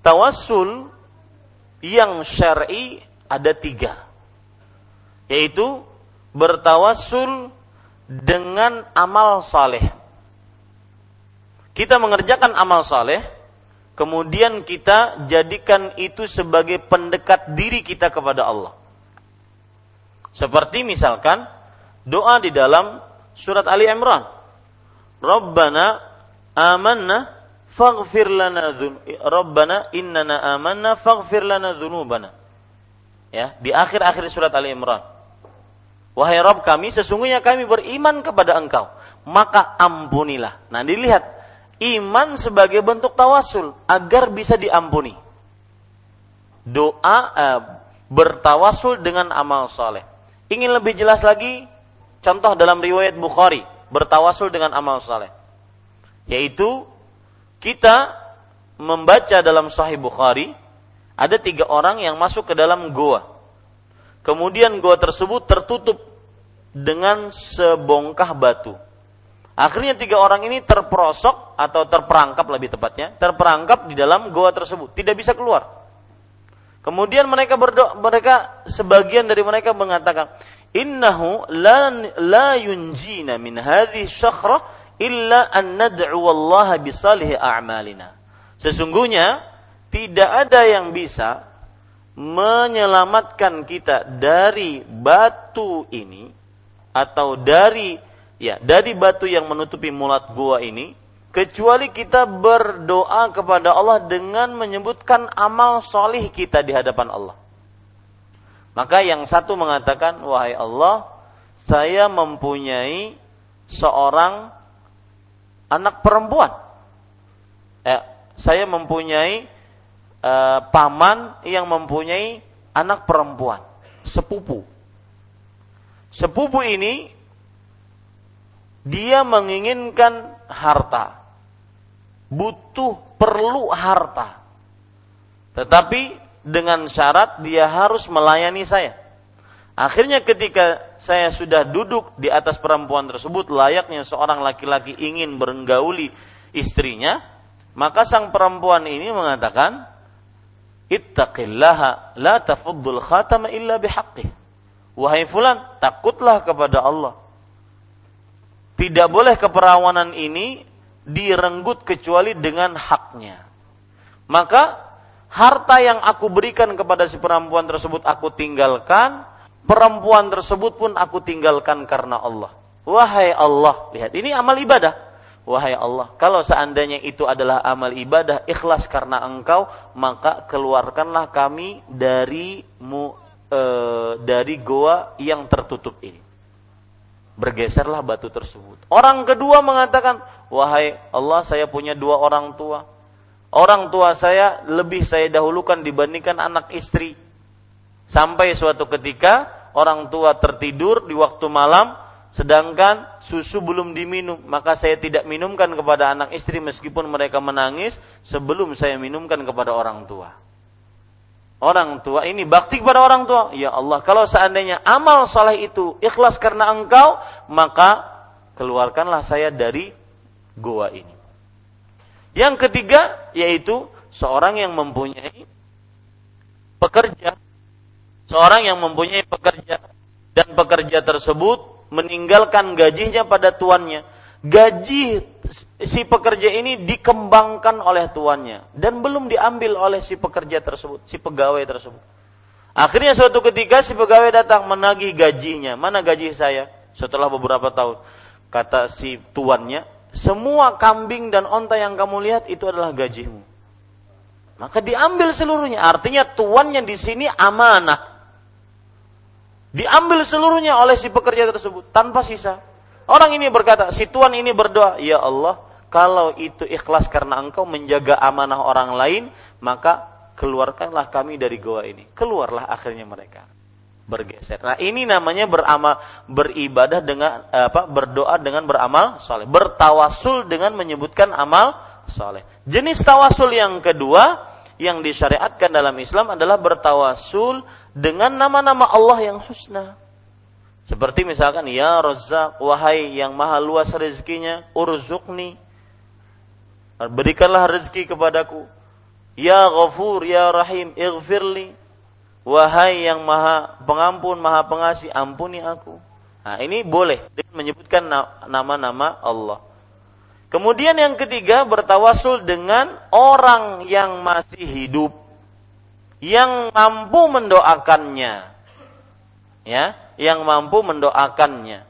tawasul yang syar'i ada tiga. Yaitu bertawasul dengan amal saleh. Kita mengerjakan amal saleh, kemudian kita jadikan itu sebagai pendekat diri kita kepada Allah. Seperti misalkan doa di dalam surat Ali Imran. Rabbana amanna faghfir lana Rabbana innana amanna faghfir lana dhunubana. Ya, di akhir-akhir surat Ali Imran. Wahai Rabb kami, sesungguhnya kami beriman kepada Engkau, maka ampunilah. Nah, dilihat iman sebagai bentuk tawasul agar bisa diampuni. Doa eh, bertawasul dengan amal soleh. Ingin lebih jelas lagi? Contoh dalam riwayat Bukhari bertawasul dengan amal soleh, yaitu kita membaca dalam Sahih Bukhari ada tiga orang yang masuk ke dalam goa. Kemudian goa tersebut tertutup dengan sebongkah batu. Akhirnya tiga orang ini terperosok atau terperangkap lebih tepatnya, terperangkap di dalam goa tersebut, tidak bisa keluar. Kemudian mereka berdoa, mereka sebagian dari mereka mengatakan, "Innahu la la yunjina min hadhihi syakhra illa an nad'u Allah bisalihi a'malina." Sesungguhnya tidak ada yang bisa menyelamatkan kita dari batu ini atau dari ya dari batu yang menutupi mulat gua ini kecuali kita berdoa kepada Allah dengan menyebutkan amal solih kita di hadapan Allah. Maka yang satu mengatakan, wahai Allah, saya mempunyai seorang anak perempuan. Eh, saya mempunyai eh, paman yang mempunyai anak perempuan, sepupu. Sepupu ini dia menginginkan harta. Butuh, perlu harta. Tetapi dengan syarat dia harus melayani saya. Akhirnya ketika saya sudah duduk di atas perempuan tersebut layaknya seorang laki-laki ingin berenggauli istrinya, maka sang perempuan ini mengatakan, "Ittaqillaha la tafuddul khatama illa bihaqqih." Wahai fulan, takutlah kepada Allah tidak boleh keperawanan ini direnggut kecuali dengan haknya. Maka harta yang aku berikan kepada si perempuan tersebut aku tinggalkan, perempuan tersebut pun aku tinggalkan karena Allah. Wahai Allah, lihat ini amal ibadah. Wahai Allah, kalau seandainya itu adalah amal ibadah ikhlas karena Engkau, maka keluarkanlah kami dari mu, e, dari goa yang tertutup ini bergeserlah batu tersebut. Orang kedua mengatakan, "Wahai Allah, saya punya dua orang tua. Orang tua saya lebih saya dahulukan dibandingkan anak istri." Sampai suatu ketika orang tua tertidur di waktu malam sedangkan susu belum diminum, maka saya tidak minumkan kepada anak istri meskipun mereka menangis sebelum saya minumkan kepada orang tua orang tua ini bakti kepada orang tua. Ya Allah, kalau seandainya amal saleh itu ikhlas karena engkau, maka keluarkanlah saya dari goa ini. Yang ketiga yaitu seorang yang mempunyai pekerja. Seorang yang mempunyai pekerja dan pekerja tersebut meninggalkan gajinya pada tuannya. Gaji si pekerja ini dikembangkan oleh tuannya dan belum diambil oleh si pekerja tersebut, si pegawai tersebut. Akhirnya suatu ketika si pegawai datang menagih gajinya. Mana gaji saya? Setelah beberapa tahun. Kata si tuannya, semua kambing dan onta yang kamu lihat itu adalah gajimu. Maka diambil seluruhnya. Artinya tuannya di sini amanah. Diambil seluruhnya oleh si pekerja tersebut tanpa sisa. Orang ini berkata, si tuan ini berdoa, "Ya Allah, kalau itu ikhlas karena engkau menjaga amanah orang lain, maka keluarkanlah kami dari goa ini." Keluarlah akhirnya mereka bergeser. Nah, ini namanya beramal beribadah dengan apa? berdoa dengan beramal soleh, bertawasul dengan menyebutkan amal soleh. Jenis tawasul yang kedua yang disyariatkan dalam Islam adalah bertawasul dengan nama-nama Allah yang husna. Seperti misalkan ya Razzaq, wahai yang maha luas rezekinya, urzukni. Berikanlah rezeki kepadaku. Ya Ghafur, ya Rahim, ighfirli. Wahai yang maha pengampun, maha pengasih, ampuni aku. Nah, ini boleh dengan menyebutkan nama-nama Allah. Kemudian yang ketiga bertawasul dengan orang yang masih hidup yang mampu mendoakannya. Ya, yang mampu mendoakannya.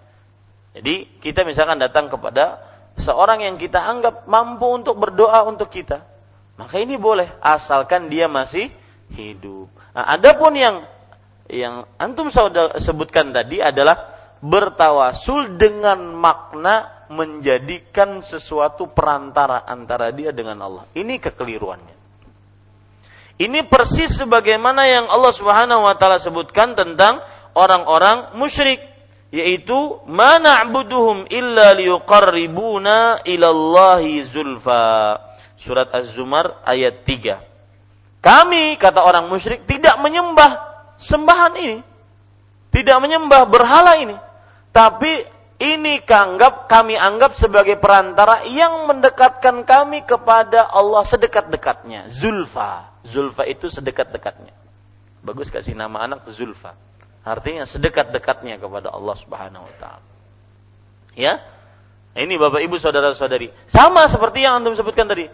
Jadi kita misalkan datang kepada seorang yang kita anggap mampu untuk berdoa untuk kita. Maka ini boleh asalkan dia masih hidup. Nah, adapun yang yang antum saudara sebutkan tadi adalah bertawasul dengan makna menjadikan sesuatu perantara antara dia dengan Allah. Ini kekeliruannya. Ini persis sebagaimana yang Allah Subhanahu wa taala sebutkan tentang orang-orang musyrik yaitu mana'buduhum illa liyuqarribuna ilallahi zulfa. Surat Az-Zumar ayat 3. Kami, kata orang musyrik, tidak menyembah sembahan ini. Tidak menyembah berhala ini. Tapi ini kanggap, kami anggap sebagai perantara yang mendekatkan kami kepada Allah sedekat-dekatnya. Zulfa. Zulfa itu sedekat-dekatnya. Bagus kasih nama anak Zulfa. Artinya sedekat-dekatnya kepada Allah Subhanahu wa taala. Ya? Ini Bapak Ibu saudara-saudari. Sama seperti yang antum sebutkan tadi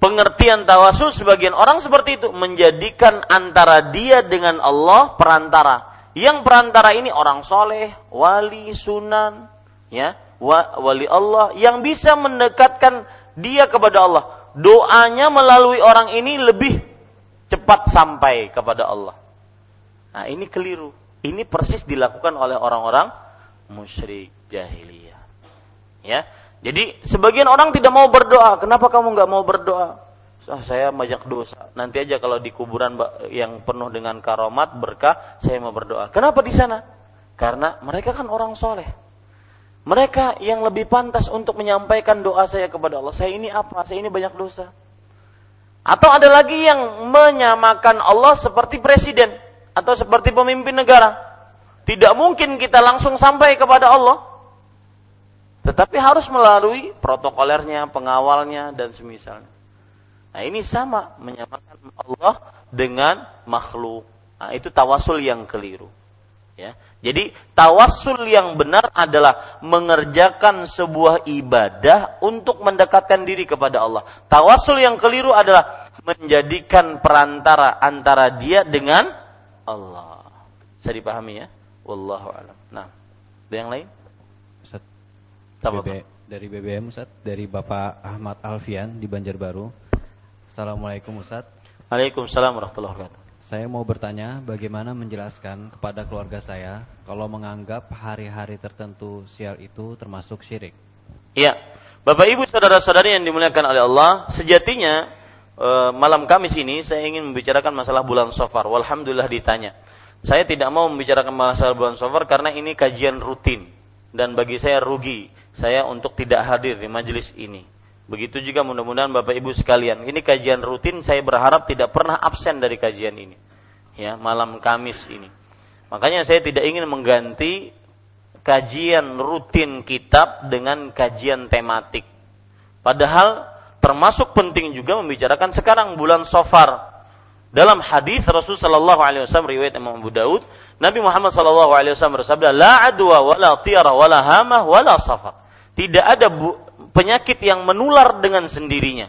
pengertian tawasul sebagian orang seperti itu menjadikan antara dia dengan Allah perantara. Yang perantara ini orang soleh, wali, sunan, ya, wali Allah yang bisa mendekatkan dia kepada Allah. Doanya melalui orang ini lebih cepat sampai kepada Allah. Nah, ini keliru. Ini persis dilakukan oleh orang-orang musyrik jahiliyah. Ya, jadi sebagian orang tidak mau berdoa. Kenapa kamu nggak mau berdoa? Ah, saya banyak dosa. Nanti aja kalau di kuburan yang penuh dengan karomat berkah, saya mau berdoa. Kenapa di sana? Karena mereka kan orang soleh. Mereka yang lebih pantas untuk menyampaikan doa saya kepada Allah. Saya ini apa? Saya ini banyak dosa. Atau ada lagi yang menyamakan Allah seperti presiden atau seperti pemimpin negara. Tidak mungkin kita langsung sampai kepada Allah. Tetapi harus melalui protokolernya, pengawalnya, dan semisalnya. Nah ini sama menyamakan Allah dengan makhluk. Nah, itu tawasul yang keliru. Ya. Jadi tawasul yang benar adalah mengerjakan sebuah ibadah untuk mendekatkan diri kepada Allah. Tawasul yang keliru adalah menjadikan perantara antara dia dengan Allah. Bisa dipahami ya? Wallahu a'lam. Nah, ada yang lain? BB, dari BBM Ustaz, dari Bapak Ahmad Alfian di Banjarbaru. Assalamualaikum Ustaz. Waalaikumsalam warahmatullahi wabarakatuh. Saya mau bertanya bagaimana menjelaskan kepada keluarga saya kalau menganggap hari-hari tertentu sial itu termasuk syirik. Iya. Bapak Ibu saudara-saudari yang dimuliakan oleh Allah, sejatinya e, malam Kamis ini saya ingin membicarakan masalah bulan Safar. Walhamdulillah ditanya. Saya tidak mau membicarakan masalah bulan Safar karena ini kajian rutin dan bagi saya rugi saya untuk tidak hadir di majelis ini. Begitu juga mudah-mudahan Bapak Ibu sekalian. Ini kajian rutin, saya berharap tidak pernah absen dari kajian ini. Ya, malam Kamis ini. Makanya saya tidak ingin mengganti kajian rutin kitab dengan kajian tematik. Padahal termasuk penting juga membicarakan sekarang bulan Sofar. Dalam hadis Rasul Shallallahu Alaihi Wasallam riwayat Imam Abu Daud, Nabi Muhammad Shallallahu Alaihi Wasallam bersabda, la adwa wala tiara wala hamah wala safar. Tidak ada penyakit yang menular dengan sendirinya.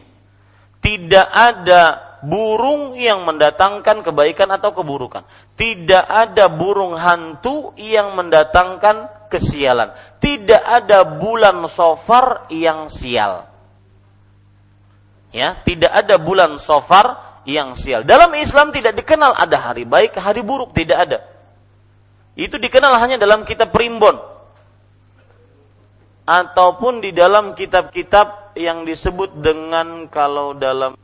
Tidak ada burung yang mendatangkan kebaikan atau keburukan. Tidak ada burung hantu yang mendatangkan kesialan. Tidak ada bulan sofar yang sial. Ya, tidak ada bulan sofar yang sial. Dalam Islam tidak dikenal ada hari baik, hari buruk, tidak ada. Itu dikenal hanya dalam kitab primbon ataupun di dalam kitab-kitab yang disebut dengan kalau dalam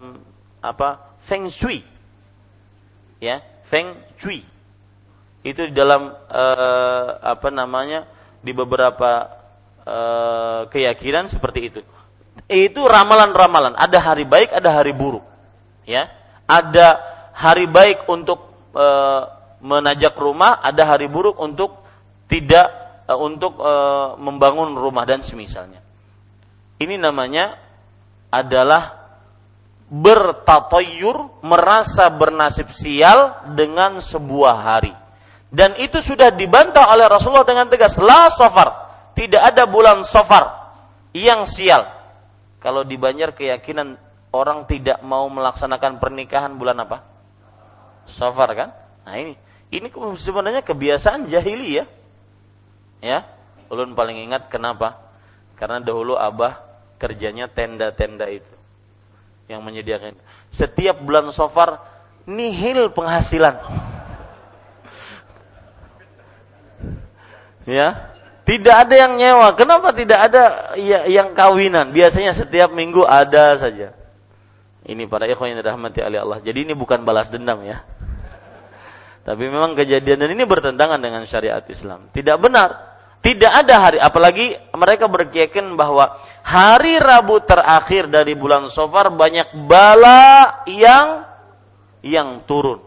apa feng shui. Ya feng shui. Itu di dalam uh, apa namanya di beberapa uh, keyakinan seperti itu. Itu ramalan-ramalan. Ada hari baik ada hari buruk. Ya ada hari baik untuk uh, menajak rumah ada hari buruk untuk tidak untuk uh, membangun rumah dan semisalnya ini namanya adalah bertatoyur, merasa bernasib sial dengan sebuah hari. Dan itu sudah dibantah oleh Rasulullah dengan tegas. La sofar. Tidak ada bulan sofar yang sial. Kalau di Banjar keyakinan orang tidak mau melaksanakan pernikahan bulan apa? Sofar kan? Nah ini. Ini sebenarnya kebiasaan jahili ya. Ulun paling ingat kenapa? Karena dahulu abah kerjanya tenda-tenda itu yang menyediakan. Setiap bulan sofar nihil penghasilan. ya, tidak ada yang nyewa. Kenapa tidak ada ya, yang kawinan? Biasanya setiap minggu ada saja. Ini para ikhwan yang dirahmati oleh Allah. Jadi ini bukan balas dendam ya. Tapi memang kejadian dan ini bertentangan dengan syariat Islam. Tidak benar. Tidak ada hari, apalagi mereka berkeyakinan bahwa hari Rabu terakhir dari bulan Sofar banyak bala yang yang turun.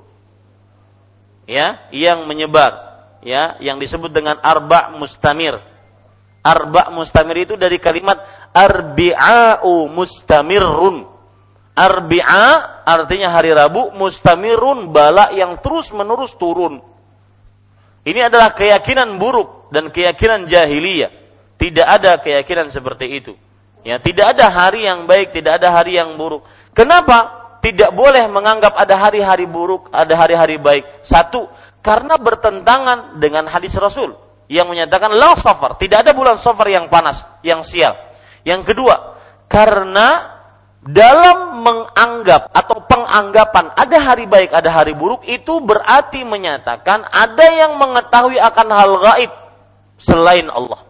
Ya, yang menyebar, ya, yang disebut dengan arba mustamir. Arba mustamir itu dari kalimat arbi'a'u mustamirun. Arbi'a artinya hari Rabu, mustamirun bala yang terus menerus turun. Ini adalah keyakinan buruk dan keyakinan jahiliyah. Tidak ada keyakinan seperti itu. Ya, tidak ada hari yang baik, tidak ada hari yang buruk. Kenapa? Tidak boleh menganggap ada hari-hari buruk, ada hari-hari baik. Satu, karena bertentangan dengan hadis Rasul yang menyatakan la safar, tidak ada bulan safar yang panas, yang sial. Yang kedua, karena dalam menganggap atau penganggapan ada hari baik, ada hari buruk itu berarti menyatakan ada yang mengetahui akan hal gaib selain Allah.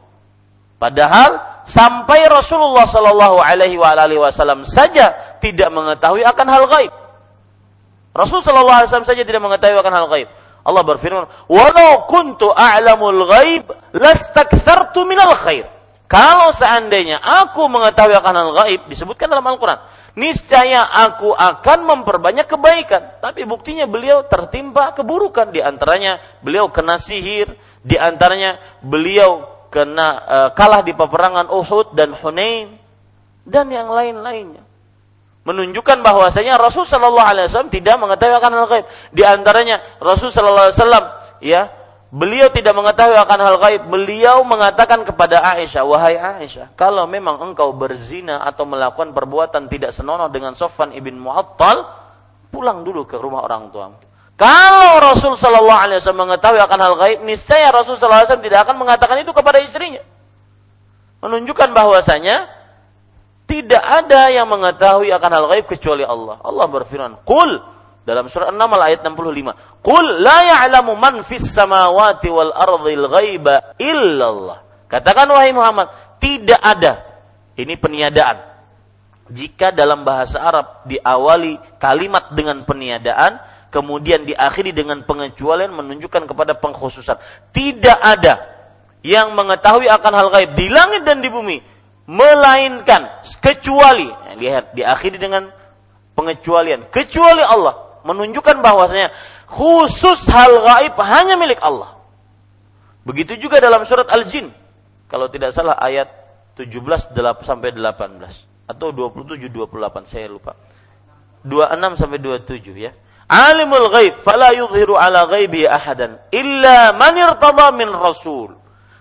Padahal sampai Rasulullah Shallallahu Alaihi Wasallam saja tidak mengetahui akan hal gaib. Rasul Shallallahu Alaihi Wasallam saja tidak mengetahui akan hal gaib. Allah berfirman, "Walau kuntu a'lamul ghaib lastakthartu minal khair." Kalau seandainya aku mengetahui akan hal gaib, disebutkan dalam Al-Quran, niscaya aku akan memperbanyak kebaikan. Tapi buktinya beliau tertimpa keburukan. Di antaranya beliau kena sihir, di antaranya beliau kena uh, kalah di peperangan Uhud dan Hunain dan yang lain-lainnya. Menunjukkan bahwasanya Rasul Shallallahu Alaihi Wasallam tidak mengetahui akan hal gaib. Di antaranya Rasul Shallallahu Alaihi Wasallam ya Beliau tidak mengetahui akan hal gaib. Beliau mengatakan kepada Aisyah, "Wahai Aisyah, kalau memang engkau berzina atau melakukan perbuatan tidak senonoh dengan Sofan ibn Mu'attal, pulang dulu ke rumah orang tua." Kalau Rasul Shallallahu Alaihi Wasallam mengetahui akan hal gaib, niscaya Rasul Shallallahu Alaihi Wasallam tidak akan mengatakan itu kepada istrinya. Menunjukkan bahwasanya tidak ada yang mengetahui akan hal gaib kecuali Allah. Allah berfirman, "Qul dalam surah An-Naml ayat 65. Qul la ya'lamu man fis samawati wal ardhil ghaiba illallah. Katakan wahai Muhammad, tidak ada. Ini peniadaan. Jika dalam bahasa Arab diawali kalimat dengan peniadaan, kemudian diakhiri dengan pengecualian menunjukkan kepada pengkhususan. Tidak ada yang mengetahui akan hal gaib di langit dan di bumi melainkan kecuali lihat diakhiri dengan pengecualian kecuali Allah menunjukkan bahwasanya khusus hal gaib hanya milik Allah. Begitu juga dalam surat Al-Jin. Kalau tidak salah ayat 17 sampai 18 atau 27 28 saya lupa. 26 sampai 27 ya. Alimul ghaib fala yudhiru ala ghaibi ahadan illa man irtada min rasul.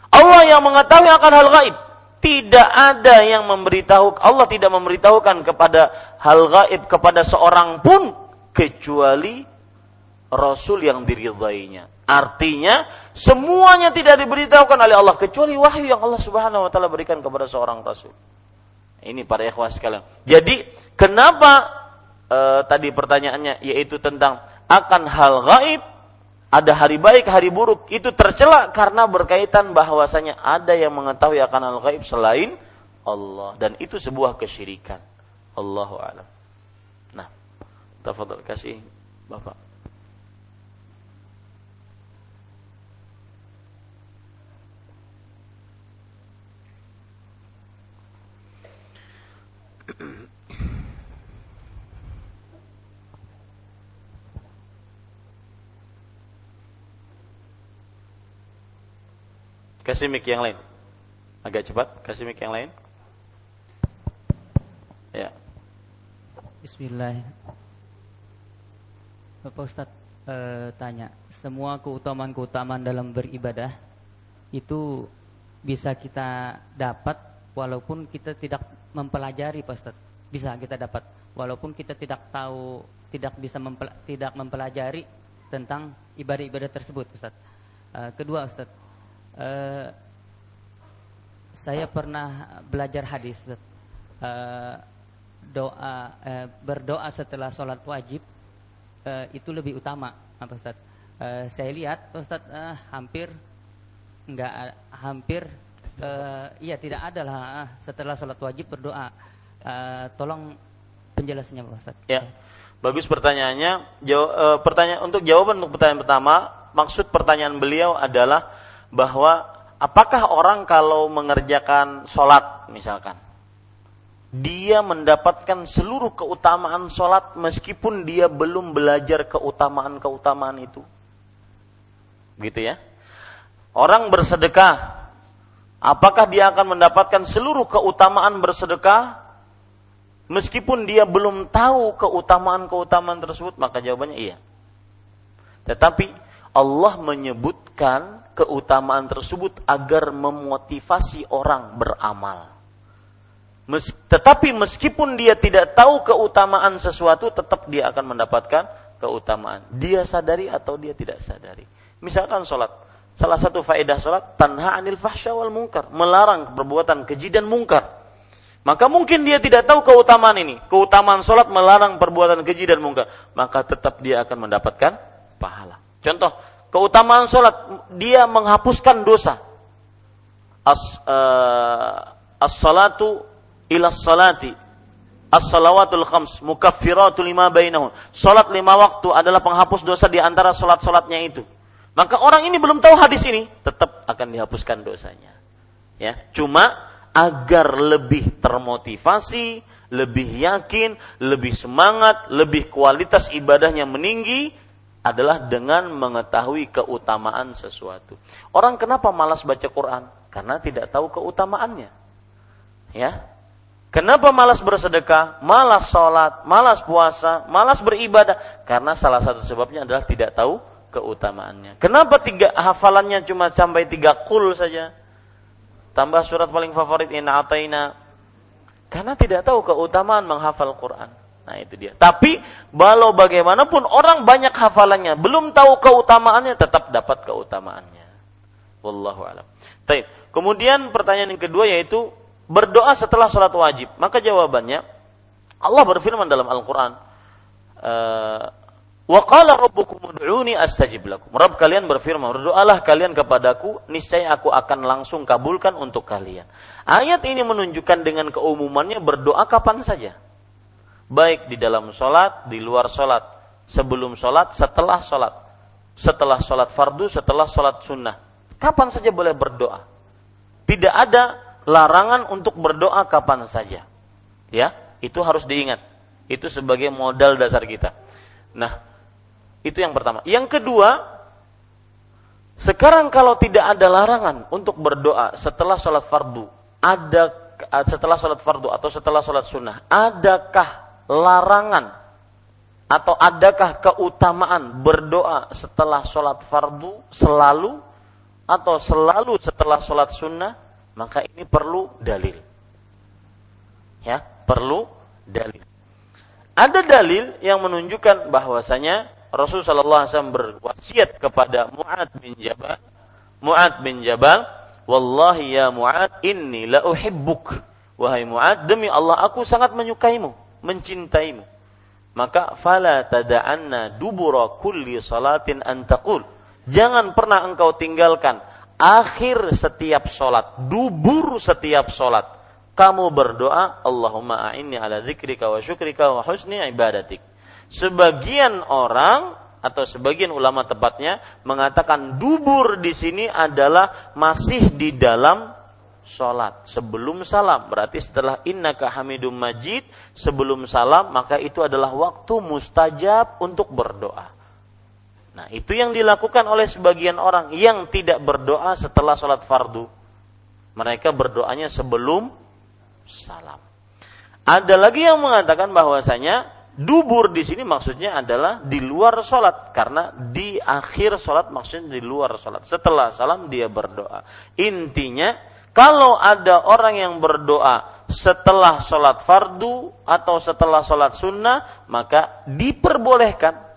Allah yang mengetahui akan hal gaib. Tidak ada yang memberitahu Allah tidak memberitahukan kepada hal gaib kepada seorang pun kecuali Rasul yang diridhainya. Artinya semuanya tidak diberitahukan oleh Allah kecuali wahyu yang Allah Subhanahu wa taala berikan kepada seorang rasul. Ini para ikhwah sekalian. Jadi kenapa e, tadi pertanyaannya yaitu tentang akan hal gaib ada hari baik, hari buruk, itu tercela karena berkaitan bahwasanya ada yang mengetahui akan al-ghaib selain Allah dan itu sebuah kesyirikan. Allahu a'lam. Tafadhol kasih Bapak. Kasih mic yang lain. Agak cepat, kasih mic yang lain. Ya. Bismillah. Bapak Ustadz e, tanya, semua keutamaan-keutamaan dalam beribadah itu bisa kita dapat walaupun kita tidak mempelajari Pak Ustadz. Bisa kita dapat walaupun kita tidak tahu, tidak bisa mempel, tidak mempelajari tentang ibadah-ibadah tersebut Ustadz. E, kedua Ustadz, uh, saya pernah belajar hadis uh, doa uh, berdoa setelah sholat wajib uh, itu lebih utama apa Ustaz uh, saya lihat Ustaz uh, hampir enggak hampir uh, iya tidak ada lah uh, setelah sholat wajib berdoa. Uh, tolong penjelasannya Pak Ustaz ya bagus pertanyaannya. Jaw, uh, pertanyaan untuk jawaban untuk pertanyaan pertama maksud pertanyaan beliau adalah bahwa apakah orang kalau mengerjakan sholat misalkan dia mendapatkan seluruh keutamaan sholat meskipun dia belum belajar keutamaan-keutamaan itu. Gitu ya. Orang bersedekah apakah dia akan mendapatkan seluruh keutamaan bersedekah? Meskipun dia belum tahu keutamaan-keutamaan tersebut maka jawabannya iya. Tetapi Allah menyebutkan keutamaan tersebut agar memotivasi orang beramal. Mes, tetapi meskipun dia tidak tahu keutamaan sesuatu, tetap dia akan mendapatkan keutamaan. Dia sadari atau dia tidak sadari. Misalkan sholat. Salah satu faedah sholat, tanha anil fahsya wal mungkar. Melarang perbuatan keji dan mungkar. Maka mungkin dia tidak tahu keutamaan ini. Keutamaan sholat melarang perbuatan keji dan mungkar. Maka tetap dia akan mendapatkan pahala. Contoh, keutamaan sholat, dia menghapuskan dosa. As, uh, as-salatu ila salati. As-salawatul khams, mukaffiratul lima bainahum. Salat lima waktu adalah penghapus dosa di antara salat-salatnya itu. Maka orang ini belum tahu hadis ini, tetap akan dihapuskan dosanya. Ya, cuma agar lebih termotivasi, lebih yakin, lebih semangat, lebih kualitas ibadahnya meninggi, adalah dengan mengetahui keutamaan sesuatu. Orang kenapa malas baca Quran? Karena tidak tahu keutamaannya. Ya. Kenapa malas bersedekah, malas sholat, malas puasa, malas beribadah? Karena salah satu sebabnya adalah tidak tahu keutamaannya. Kenapa tiga hafalannya cuma sampai tiga kul saja? Tambah surat paling favorit inna ataina. Karena tidak tahu keutamaan menghafal Quran. Nah itu dia. Tapi walau bagaimanapun orang banyak hafalannya, belum tahu keutamaannya, tetap dapat keutamaannya. Wallahu alam. Kemudian pertanyaan yang kedua yaitu berdoa setelah sholat wajib. Maka jawabannya Allah berfirman dalam Al-Quran. Uh, Wa qala rabbukum ud'uni astajib lakum. Rabb kalian berfirman, berdoalah kalian kepadaku, niscaya aku akan langsung kabulkan untuk kalian. Ayat ini menunjukkan dengan keumumannya berdoa kapan saja baik di dalam sholat, di luar sholat, sebelum sholat, setelah sholat, setelah sholat fardu, setelah sholat sunnah. Kapan saja boleh berdoa. Tidak ada larangan untuk berdoa kapan saja. Ya, itu harus diingat. Itu sebagai modal dasar kita. Nah, itu yang pertama. Yang kedua, sekarang kalau tidak ada larangan untuk berdoa setelah sholat fardu, ada setelah sholat fardu atau setelah sholat sunnah, adakah larangan atau adakah keutamaan berdoa setelah sholat fardu selalu atau selalu setelah sholat sunnah maka ini perlu dalil. Ya perlu dalil. Ada dalil yang menunjukkan bahwasanya Rasulullah SAW berwasiat kepada Mu'ad bin Jabal Mu'ad bin Jabal Wallahi ya Mu'ad inni la uhibbuk. Wahai Mu'ad demi Allah aku sangat menyukaimu mencintaimu. Maka fala tada'anna dubura kulli salatin an taqul. Jangan pernah engkau tinggalkan akhir setiap sholat, dubur setiap sholat. Kamu berdoa, Allahumma a'inni ala zikrika wa syukrika wa husni ibadatik. Sebagian orang atau sebagian ulama tepatnya mengatakan dubur di sini adalah masih di dalam sholat sebelum salam berarti setelah innaka hamidum majid sebelum salam maka itu adalah waktu mustajab untuk berdoa Nah, itu yang dilakukan oleh sebagian orang yang tidak berdoa setelah sholat fardu. Mereka berdoanya sebelum salam. Ada lagi yang mengatakan bahwasanya dubur di sini maksudnya adalah di luar sholat karena di akhir sholat maksudnya di luar sholat. Setelah salam dia berdoa. Intinya kalau ada orang yang berdoa setelah sholat fardu atau setelah sholat sunnah maka diperbolehkan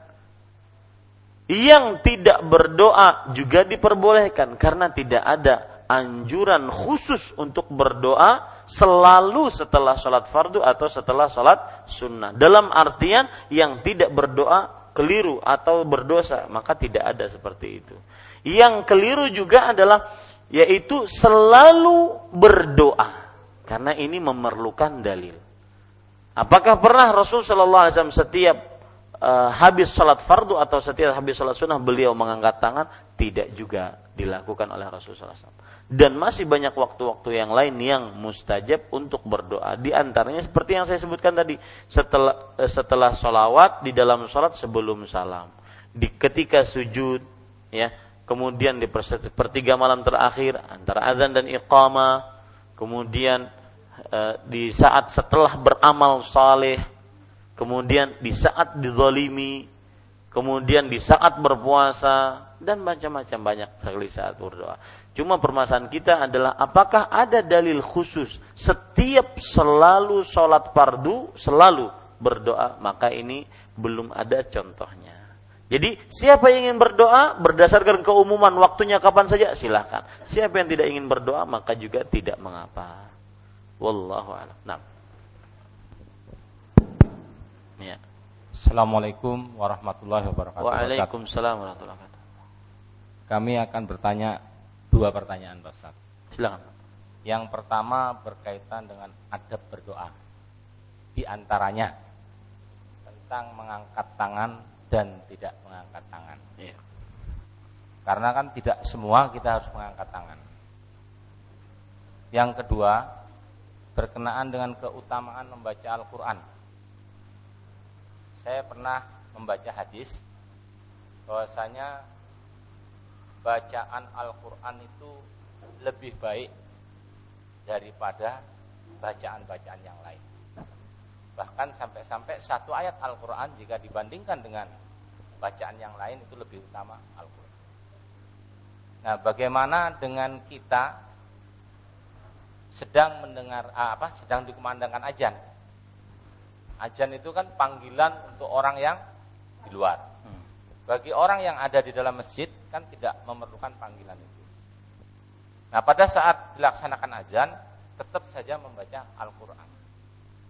yang tidak berdoa juga diperbolehkan karena tidak ada anjuran khusus untuk berdoa selalu setelah sholat fardu atau setelah sholat sunnah. Dalam artian yang tidak berdoa keliru atau berdosa maka tidak ada seperti itu. Yang keliru juga adalah yaitu selalu berdoa karena ini memerlukan dalil. Apakah pernah Rasul Shallallahu Alaihi Wasallam setiap uh, habis sholat fardu atau setiap habis sholat sunnah beliau mengangkat tangan tidak juga dilakukan oleh Rasulullah SAW. Dan masih banyak waktu-waktu yang lain yang mustajab untuk berdoa. Di antaranya seperti yang saya sebutkan tadi, setelah uh, setelah sholawat di dalam sholat sebelum salam, di ketika sujud, ya, kemudian di pertiga malam terakhir antara azan dan iqamah, kemudian uh, di saat setelah beramal saleh kemudian di saat dizalimi, kemudian di saat berpuasa dan macam-macam banyak sekali saat berdoa. Cuma permasalahan kita adalah apakah ada dalil khusus setiap selalu sholat fardu selalu berdoa maka ini belum ada contohnya. Jadi siapa yang ingin berdoa berdasarkan keumuman waktunya kapan saja silahkan. Siapa yang tidak ingin berdoa maka juga tidak mengapa. Wallahu a'lam. Nah. Ya. Assalamualaikum warahmatullahi wabarakatuh. Waalaikumsalam warahmatullahi wabarakatuh. Kami akan bertanya dua pertanyaan Pak Ustaz. Silakan. Yang pertama berkaitan dengan adab berdoa. Di antaranya tentang mengangkat tangan dan tidak mengangkat tangan. Ya. Karena kan tidak semua kita harus mengangkat tangan. Yang kedua, berkenaan dengan keutamaan membaca Al-Qur'an saya pernah membaca hadis bahwasanya bacaan Al-Quran itu lebih baik daripada bacaan-bacaan yang lain. Bahkan sampai-sampai satu ayat Al-Quran jika dibandingkan dengan bacaan yang lain itu lebih utama Al-Quran. Nah, bagaimana dengan kita sedang mendengar ah, apa? Sedang dikumandangkan ajan Ajan itu kan panggilan untuk orang yang di luar. Hmm. Bagi orang yang ada di dalam masjid kan tidak memerlukan panggilan itu. Nah pada saat dilaksanakan ajan tetap saja membaca Al-Quran.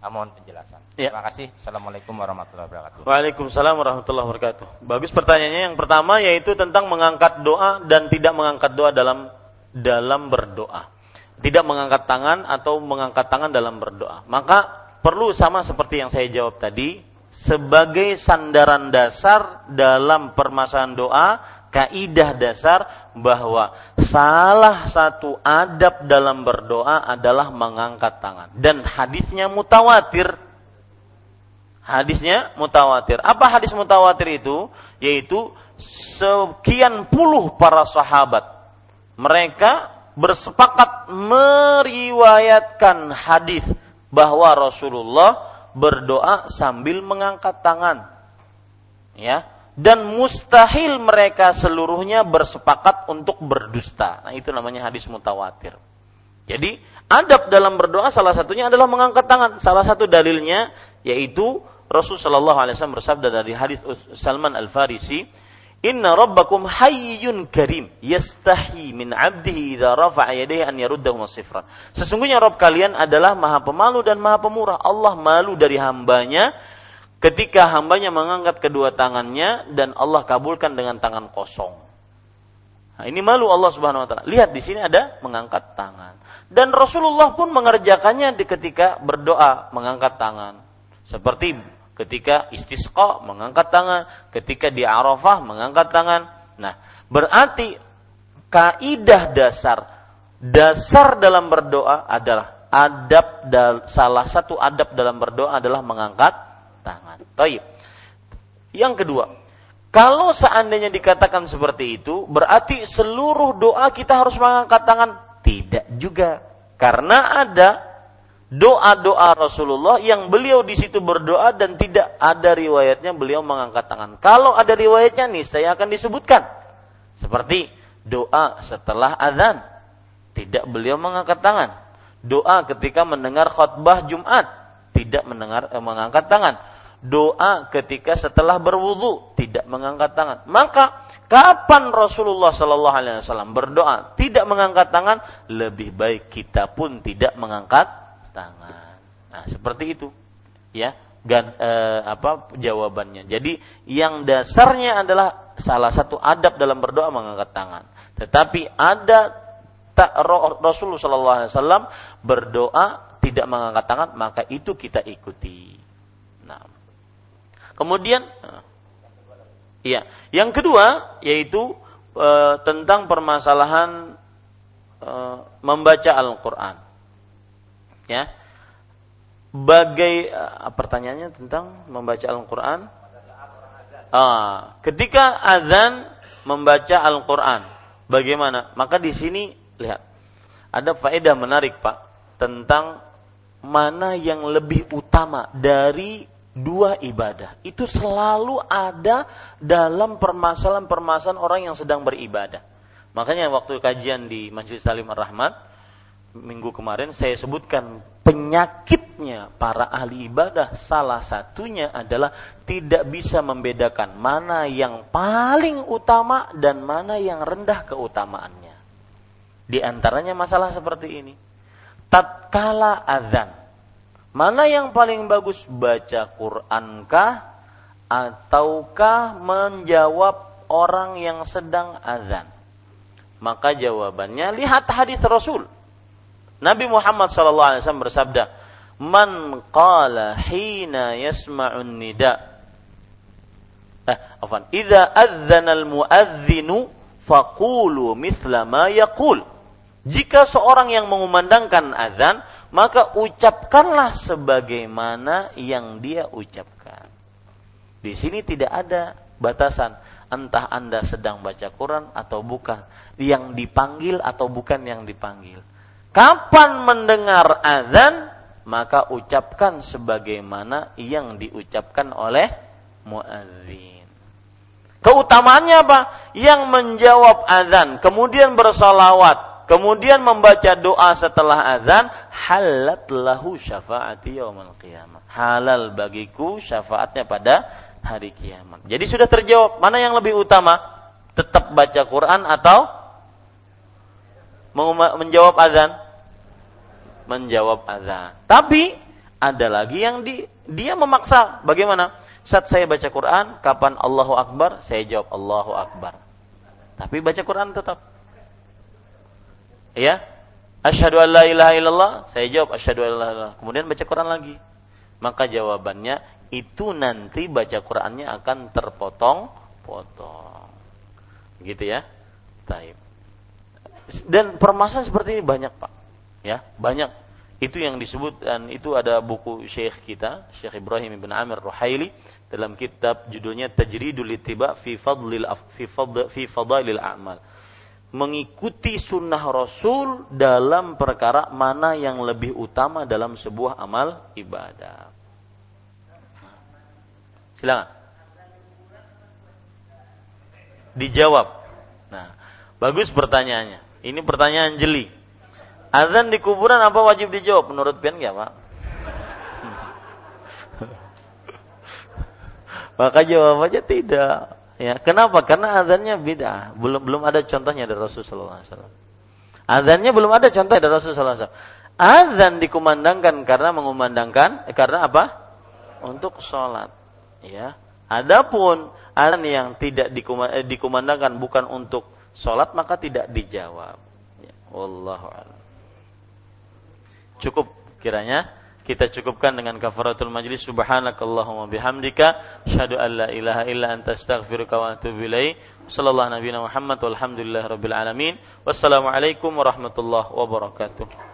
Nah, mohon penjelasan. Ya. Terima kasih. Assalamualaikum warahmatullahi wabarakatuh. Waalaikumsalam warahmatullahi wabarakatuh. Bagus pertanyaannya. Yang pertama yaitu tentang mengangkat doa dan tidak mengangkat doa dalam dalam berdoa. Tidak mengangkat tangan atau mengangkat tangan dalam berdoa. Maka perlu sama seperti yang saya jawab tadi sebagai sandaran dasar dalam permasalahan doa kaidah dasar bahwa salah satu adab dalam berdoa adalah mengangkat tangan. Dan hadisnya mutawatir. Hadisnya mutawatir. Apa hadis mutawatir itu? Yaitu sekian puluh para sahabat mereka bersepakat meriwayatkan hadis bahwa Rasulullah berdoa sambil mengangkat tangan. Ya, dan mustahil mereka seluruhnya bersepakat untuk berdusta. Nah, itu namanya hadis mutawatir. Jadi, adab dalam berdoa salah satunya adalah mengangkat tangan. Salah satu dalilnya yaitu Rasul Shallallahu alaihi wasallam bersabda dari hadis Salman Al-Farisi, Inna rabbakum hayyun karim yastahi min 'abdihi idza rafa'a yadayhi an yaruddahu masifran. Sesungguhnya Rabb kalian adalah Maha Pemalu dan Maha Pemurah. Allah malu dari hambanya ketika hambanya mengangkat kedua tangannya dan Allah kabulkan dengan tangan kosong. Nah, ini malu Allah Subhanahu wa taala. Lihat di sini ada mengangkat tangan. Dan Rasulullah pun mengerjakannya di ketika berdoa mengangkat tangan. Seperti ketika istisqa mengangkat tangan, ketika di Arafah mengangkat tangan. Nah, berarti kaidah dasar dasar dalam berdoa adalah adab salah satu adab dalam berdoa adalah mengangkat tangan. Taib. Yang kedua, kalau seandainya dikatakan seperti itu, berarti seluruh doa kita harus mengangkat tangan tidak juga. Karena ada doa-doa Rasulullah yang beliau di situ berdoa dan tidak ada riwayatnya beliau mengangkat tangan. Kalau ada riwayatnya nih saya akan disebutkan. Seperti doa setelah azan. Tidak beliau mengangkat tangan. Doa ketika mendengar khutbah Jumat. Tidak mendengar eh, mengangkat tangan doa ketika setelah berwudu tidak mengangkat tangan. Maka kapan Rasulullah Shallallahu Alaihi Wasallam berdoa tidak mengangkat tangan, lebih baik kita pun tidak mengangkat tangan. Nah seperti itu, ya. Gan, eh, apa jawabannya? Jadi yang dasarnya adalah salah satu adab dalam berdoa mengangkat tangan. Tetapi ada tak Rasulullah Shallallahu Alaihi Wasallam berdoa tidak mengangkat tangan, maka itu kita ikuti. Nah. Kemudian Iya. Yang kedua yaitu e, tentang permasalahan e, membaca Al-Qur'an. Ya. Bagai e, pertanyaannya tentang membaca Al-Qur'an? Ah, ketika azan membaca Al-Qur'an, bagaimana? Maka di sini lihat. Ada faedah menarik, Pak, tentang mana yang lebih utama dari dua ibadah itu selalu ada dalam permasalahan-permasalahan orang yang sedang beribadah. Makanya waktu kajian di Masjid Salim Ar-Rahmat minggu kemarin saya sebutkan penyakitnya para ahli ibadah salah satunya adalah tidak bisa membedakan mana yang paling utama dan mana yang rendah keutamaannya. Di antaranya masalah seperti ini. Tatkala azan Mana yang paling bagus baca Qurankah ataukah menjawab orang yang sedang azan? Maka jawabannya lihat hadis Rasul. Nabi Muhammad sallallahu alaihi wasallam bersabda, "Man qala hina yasma'un nida" Eh, afan. Idza adzana al-muadzinu faqulu mithla ma yaqul. Jika seorang yang mengumandangkan azan, maka ucapkanlah sebagaimana yang dia ucapkan. Di sini tidak ada batasan, entah Anda sedang baca Quran atau bukan, yang dipanggil atau bukan yang dipanggil. Kapan mendengar azan, maka ucapkan sebagaimana yang diucapkan oleh muadzin. Keutamaannya apa? Yang menjawab azan, kemudian bersalawat, kemudian membaca doa setelah azan, halat lahu syafaati yaumil qiyamah. Halal bagiku syafaatnya pada hari kiamat. Jadi sudah terjawab, mana yang lebih utama? Tetap baca Quran atau menjawab azan? Menjawab azan. Tapi ada lagi yang di, dia memaksa. Bagaimana? Saat saya baca Quran, kapan Allahu Akbar? Saya jawab Allahu Akbar. Tapi baca Quran tetap ya asyhadu an la ilaha illallah saya jawab asyhadu an la ilaha kemudian baca Quran lagi maka jawabannya itu nanti baca Qurannya akan terpotong-potong gitu ya taib dan permasalahan seperti ini banyak pak ya banyak itu yang disebut dan itu ada buku syekh kita Syekh Ibrahim bin Amir Ruhaili dalam kitab judulnya Tajridul Ittiba fi Fadlil fi Fadl fi Fadailil A'mal mengikuti sunnah Rasul dalam perkara mana yang lebih utama dalam sebuah amal ibadah. Silakan. Dijawab. Nah, bagus pertanyaannya. Ini pertanyaan jeli. Azan di kuburan apa wajib dijawab menurut pian ya, Pak? Maka jawabannya tidak. Ya, kenapa? Karena azannya beda. Belum belum ada contohnya dari Rasulullah SAW. Azannya belum ada contoh dari Rasulullah SAW. Azan dikumandangkan karena mengumandangkan eh, karena apa? Untuk sholat. Ya. Adapun azan yang tidak eh, dikumandangkan bukan untuk sholat maka tidak dijawab. Ya, wallahu a'lam. Cukup kiranya kita cukupkan dengan kafaratul majlis. Subhanakallahumma bihamdika asyhadu an la ilaha illa anta astaghfiruka wa atubu ilaik sallallahu nabiyana muhammad walhamdulillahi rabbil alamin. Wassalamu alaikum warahmatullahi wabarakatuh